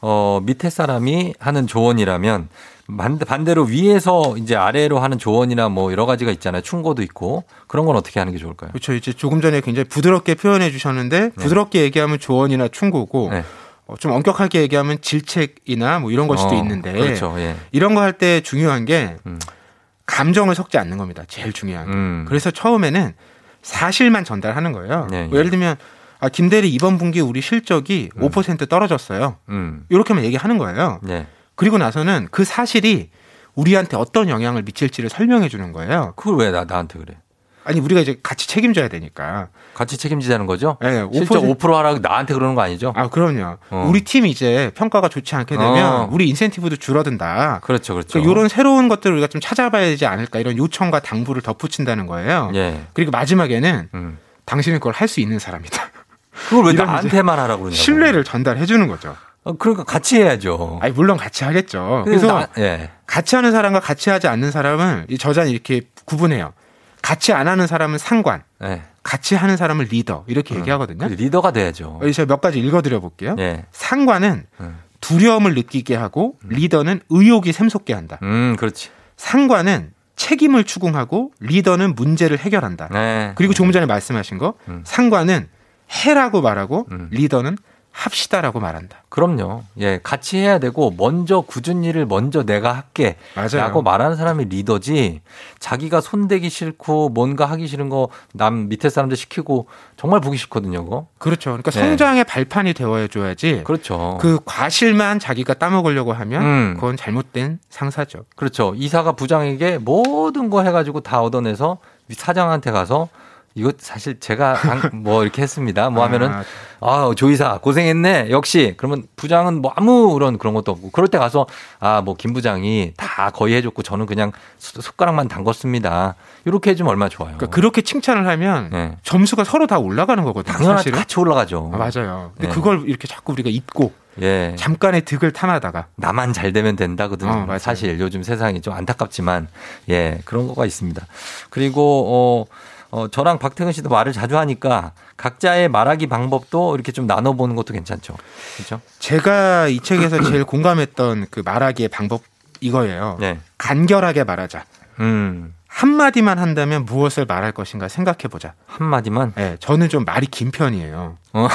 어, 밑에 사람이 하는 조언이라면 반- 반대로 위에서 이제 아래로 하는 조언이나 뭐 여러 가지가 있잖아요. 충고도 있고 그런 건 어떻게 하는 게 좋을까요? 그렇죠. 이제 조금 전에 굉장히 부드럽게 표현해 주셨는데 부드럽게 얘기하면 조언이나 충고고 네. 어, 좀 엄격하게 얘기하면 질책이나 뭐 이런 걸 수도 어, 있는데 그렇죠. 예. 이런 거 할 때 중요한 게 감정을 섞지 않는 겁니다. 제일 중요한 게. 음. 그래서 처음에는 사실만 전달하는 거예요. 네, 뭐 예를 들면 아, 김대리 이번 분기 우리 실적이 5% 떨어졌어요. 음. 이렇게만 얘기하는 거예요. 네. 그리고 나서는 그 사실이 우리한테 어떤 영향을 미칠지를 설명해 주는 거예요. 그걸 왜 나, 나한테 그래? 아니 우리가 이제 같이 책임져야 되니까. 같이 책임지자는 거죠? 네, 5% 실적 5% 하라고 나한테 그러는 거 아니죠? 아 그럼요. 어. 우리 팀이 이제 평가가 좋지 않게 되면 어. 우리 인센티브도 줄어든다. 그렇죠, 그렇죠. 이런 새로운 것들을 우리가 좀 찾아봐야 되지 않을까 이런 요청과 당부를 덧붙인다는 거예요. 예. 그리고 마지막에는 음. 당신은 그걸 할 수 있는 사람이다. 그걸 왜 나한테만 하라고 그러냐고. 신뢰를 전달해 주는 거죠. 어, 그러니까 같이 해야죠. 아니 물론 같이 하겠죠. 그래서 나- 예. 같이 하는 사람과 같이 하지 않는 사람을 이 저자는 이렇게 구분해요. 같이 안 하는 사람은 상관, 예. 같이 하는 사람을 리더 이렇게 얘기하거든요. 그 리더가 돼야죠. 어, 제가 몇 가지 읽어드려 볼게요. 예. 상관은 음. 두려움을 느끼게 하고 리더는 의욕이 샘솟게 한다. 음, 그렇지. 상관은 책임을 추궁하고 리더는 문제를 해결한다. 네. 그리고 조금 전에 말씀하신 거 음. 상관은 해라고 말하고 리더는 합시다라고 말한다. 그럼요. 예, 같이 해야 되고 먼저 굳은 일을 먼저 내가 할게. 맞아요. 라고 말하는 사람이 리더지. 자기가 손대기 싫고 뭔가 하기 싫은 거 남 밑에 사람들 시키고 정말 보기 싫거든요, 그거. 그렇죠. 그러니까 네. 성장의 발판이 되어 줘야지. 그렇죠. 그 과실만 자기가 따먹으려고 하면 음. 그건 잘못된 상사죠. 그렇죠. 이사가 부장에게 모든 거 해 가지고 다 얻어내서 사장한테 가서 이거 사실 제가 한- [laughs] 뭐 이렇게 했습니다. 뭐 하면은 아. 아 조이사 고생했네. 역시 그러면 부장은 뭐 아무런 그런 것도 없고 그럴 때 가서 아 뭐 김 부장이 다 거의 해줬고 저는 그냥 숟- 숟가락만 담궜습니다. 이렇게 해주면 얼마나 좋아요. 그러니까 그렇게 칭찬을 하면 네. 점수가 서로 다 올라가는 거거든요. 당연하지 사실은. 같이 올라가죠. 아, 맞아요. 근데 네. 그걸 이렇게 자꾸 우리가 잊고 예. 잠깐의 득을 탐하다가 나만 잘 되면 된다거든요. 어. 사실 요즘 세상이 좀 안타깝지만 예 그런 거가 있습니다. 그리고 어, 어 저랑 박태근 씨도 말을 자주 하니까 각자의 말하기 방법도 이렇게 좀 나눠보는 것도 괜찮죠. 그렇죠? 제가 이 책에서 제일 [clears throat] 공감했던 그 말하기의 방법 이거예요. 네. 간결하게 말하자. 음 한마디만 한다면 무엇을 말할 것인가 생각해 보자. 한 마디만. 네, 저는 좀 말이 긴 편이에요. 어.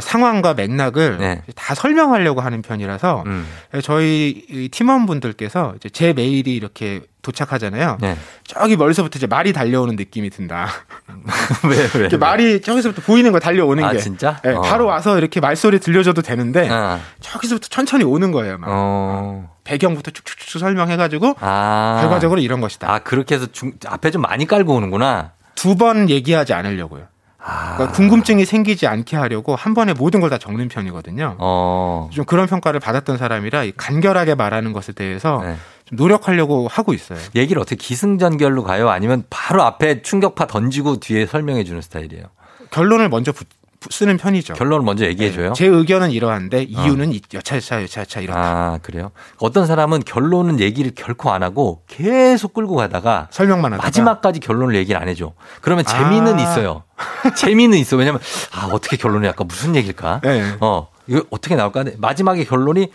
상황과 맥락을 네. 다 설명하려고 하는 편이라서 음. 저희 이 팀원분들께서 제 메일이 이렇게 도착하잖아요. 네. 저기 멀리서부터 이제 말이 달려오는 느낌이 든다. [laughs] 왜, 왜? 이렇게 말이 저기서부터 보이는 거 달려오는 아, 게. 진짜? 예, 어. 바로 와서 이렇게 말소리 들려줘도 되는데 아. 저기서부터 천천히 오는 거예요. 막. 어. 배경부터 쭉쭉쭉 설명해가지고 아. 결과적으로 이런 것이다. 아, 그렇게 해서 중, 앞에 좀 많이 깔고 오는구나. 두 번 얘기하지 않으려고요. 아. 그러니까 궁금증이 생기지 않게 하려고 한 번에 모든 걸 다 적는 편이거든요. 어. 좀 그런 평가를 받았던 사람이라 이 간결하게 말하는 것에 대해서 네. 좀 노력하려고 하고 있어요. 얘기를 어떻게 기승전결로 가요? 아니면 바로 앞에 충격파 던지고 뒤에 설명해 주는 스타일이에요? 결론을 먼저 부- 부- 쓰는 편이죠. 결론을 먼저 얘기해 줘요? 제 의견은 이러한데 이유는 이- 여차여차 여차여차 이렇다. 아, 그래요? 어떤 사람은 결론은 얘기를 결코 안 하고 계속 끌고 가다가 설명만 하다가 마지막까지 결론을 얘기를 안 해줘. 그러면 재미는 아. 있어요. [laughs] 재미는 있어. 왜냐면, 아, 어떻게 결론이 아까 무슨 얘기일까? 네. 어, 이거 어떻게 나올까? 마지막에 결론이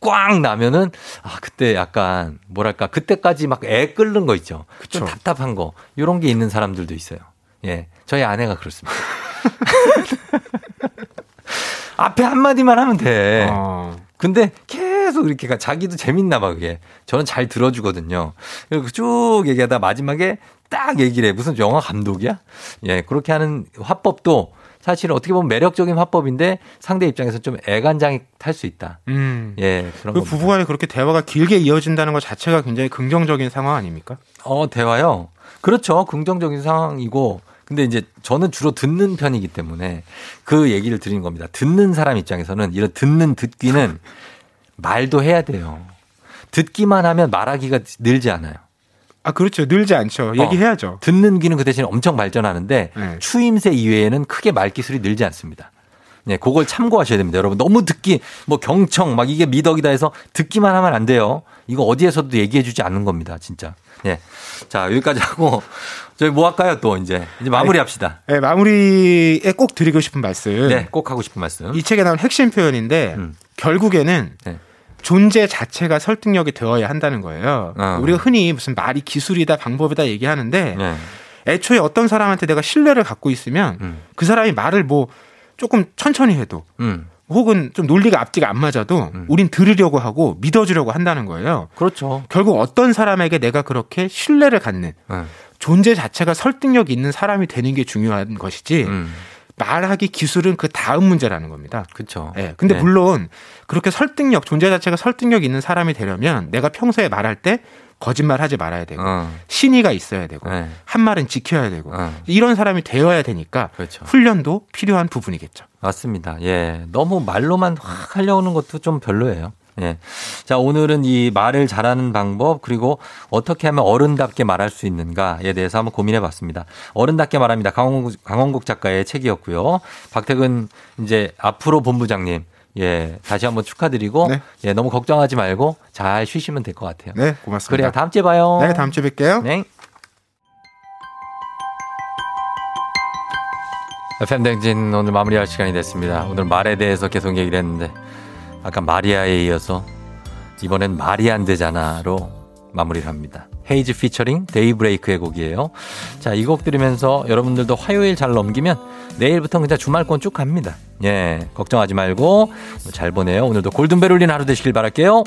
꽝 나면은, 아, 그때 약간, 뭐랄까, 그때까지 막 애 끓는 거 있죠. 좀 그쵸. 답답한 거. 이런 게 있는 사람들도 있어요. 예. 저희 아내가 그렇습니다. [laughs] [laughs] 앞에 한마디만 하면 돼. 어. 근데 계속 이렇게 가 자기도 재밌나 봐 그게. 저는 잘 들어주거든요. 그리고 쭉 얘기하다 마지막에 딱 얘기를 해. 무슨 영화 감독이야? 예, 그렇게 하는 화법도 사실 어떻게 보면 매력적인 화법인데 상대 입장에서 좀 애간장이 탈 수 있다. 음. 예, 그런 그 거. 부부간에 그렇게 대화가 길게 이어진다는 것 자체가 굉장히 긍정적인 상황 아닙니까? 어, 대화요. 그렇죠. 긍정적인 상황이고. 근데 이제 저는 주로 듣는 편이기 때문에 그 얘기를 드리는 겁니다. 듣는 사람 입장에서는 이런 듣는 듣기는 [laughs] 말도 해야 돼요. 듣기만 하면 말하기가 늘지 않아요. 아 그렇죠. 늘지 않죠. 얘기해야죠. 어, 듣는 귀는 그 대신 엄청 발전하는데 네. 추임새 이외에는 크게 말 기술이 늘지 않습니다. 네, 그걸 참고하셔야 됩니다, 여러분. 너무 듣기, 뭐 경청, 막 이게 미덕이다 해서 듣기만 하면 안 돼요. 이거 어디에서도 얘기해 주지 않는 겁니다, 진짜. 네. 자, 여기까지 하고, 저희 뭐 할까요, 또 이제. 이제 마무리 합시다. 네, 마무리에 꼭 드리고 싶은 말씀. 네, 꼭 하고 싶은 말씀. 이 책에 나온 핵심 표현인데 음. 결국에는 네. 존재 자체가 설득력이 되어야 한다는 거예요. 어. 우리가 흔히 무슨 말이 기술이다 방법이다 얘기하는데 네. 애초에 어떤 사람한테 내가 신뢰를 갖고 있으면 음. 그 사람이 말을 뭐 조금 천천히 해도 음. 혹은 좀 논리가 앞뒤가 안 맞아도 우린 들으려고 하고 믿어주려고 한다는 거예요. 그렇죠. 결국 어떤 사람에게 내가 그렇게 신뢰를 갖는 네. 존재 자체가 설득력 있는 사람이 되는 게 중요한 것이지 음. 말하기 기술은 그 다음 문제라는 겁니다. 그렇죠. 예. 근데 네. 물론 그렇게 설득력, 존재 자체가 설득력 있는 사람이 되려면 내가 평소에 말할 때 거짓말 하지 말아야 되고 어. 신의가 있어야 되고 네. 한 말은 지켜야 되고 어. 이런 사람이 되어야 되니까 그렇죠. 훈련도 필요한 부분이겠죠. 맞습니다. 예. 너무 말로만 확 하려는 것도 좀 별로예요. 예. 자, 오늘은 이 말을 잘하는 방법, 그리고 어떻게 하면 어른답게 말할 수 있는가에 대해서 한번 고민해 봤습니다. 어른답게 말합니다. 강원국, 강원국 작가의 책이었고요. 박태근 이제 앞으로 본부장님, 예. 다시 한번 축하드리고, 네. 예. 너무 걱정하지 말고 잘 쉬시면 될 것 같아요. 네, 고맙습니다. 그래요. 다음 주에 봐요. 네, 다음 주에 뵐게요. 네. FM 댕진 오늘 마무리할 시간이 됐습니다. 오늘 말에 대해서 계속 얘기를 했는데 아까 마리아에 이어서 이번엔 말이 안 되잖아로 마무리를 합니다. 헤이즈 피처링 데이브레이크의 곡이에요. 자, 이 곡 들으면서 여러분들도 화요일 잘 넘기면 내일부터 그냥 주말권 쭉 갑니다. 예, 걱정하지 말고 잘 보내요. 오늘도 골든벨 울린 하루 되시길 바랄게요.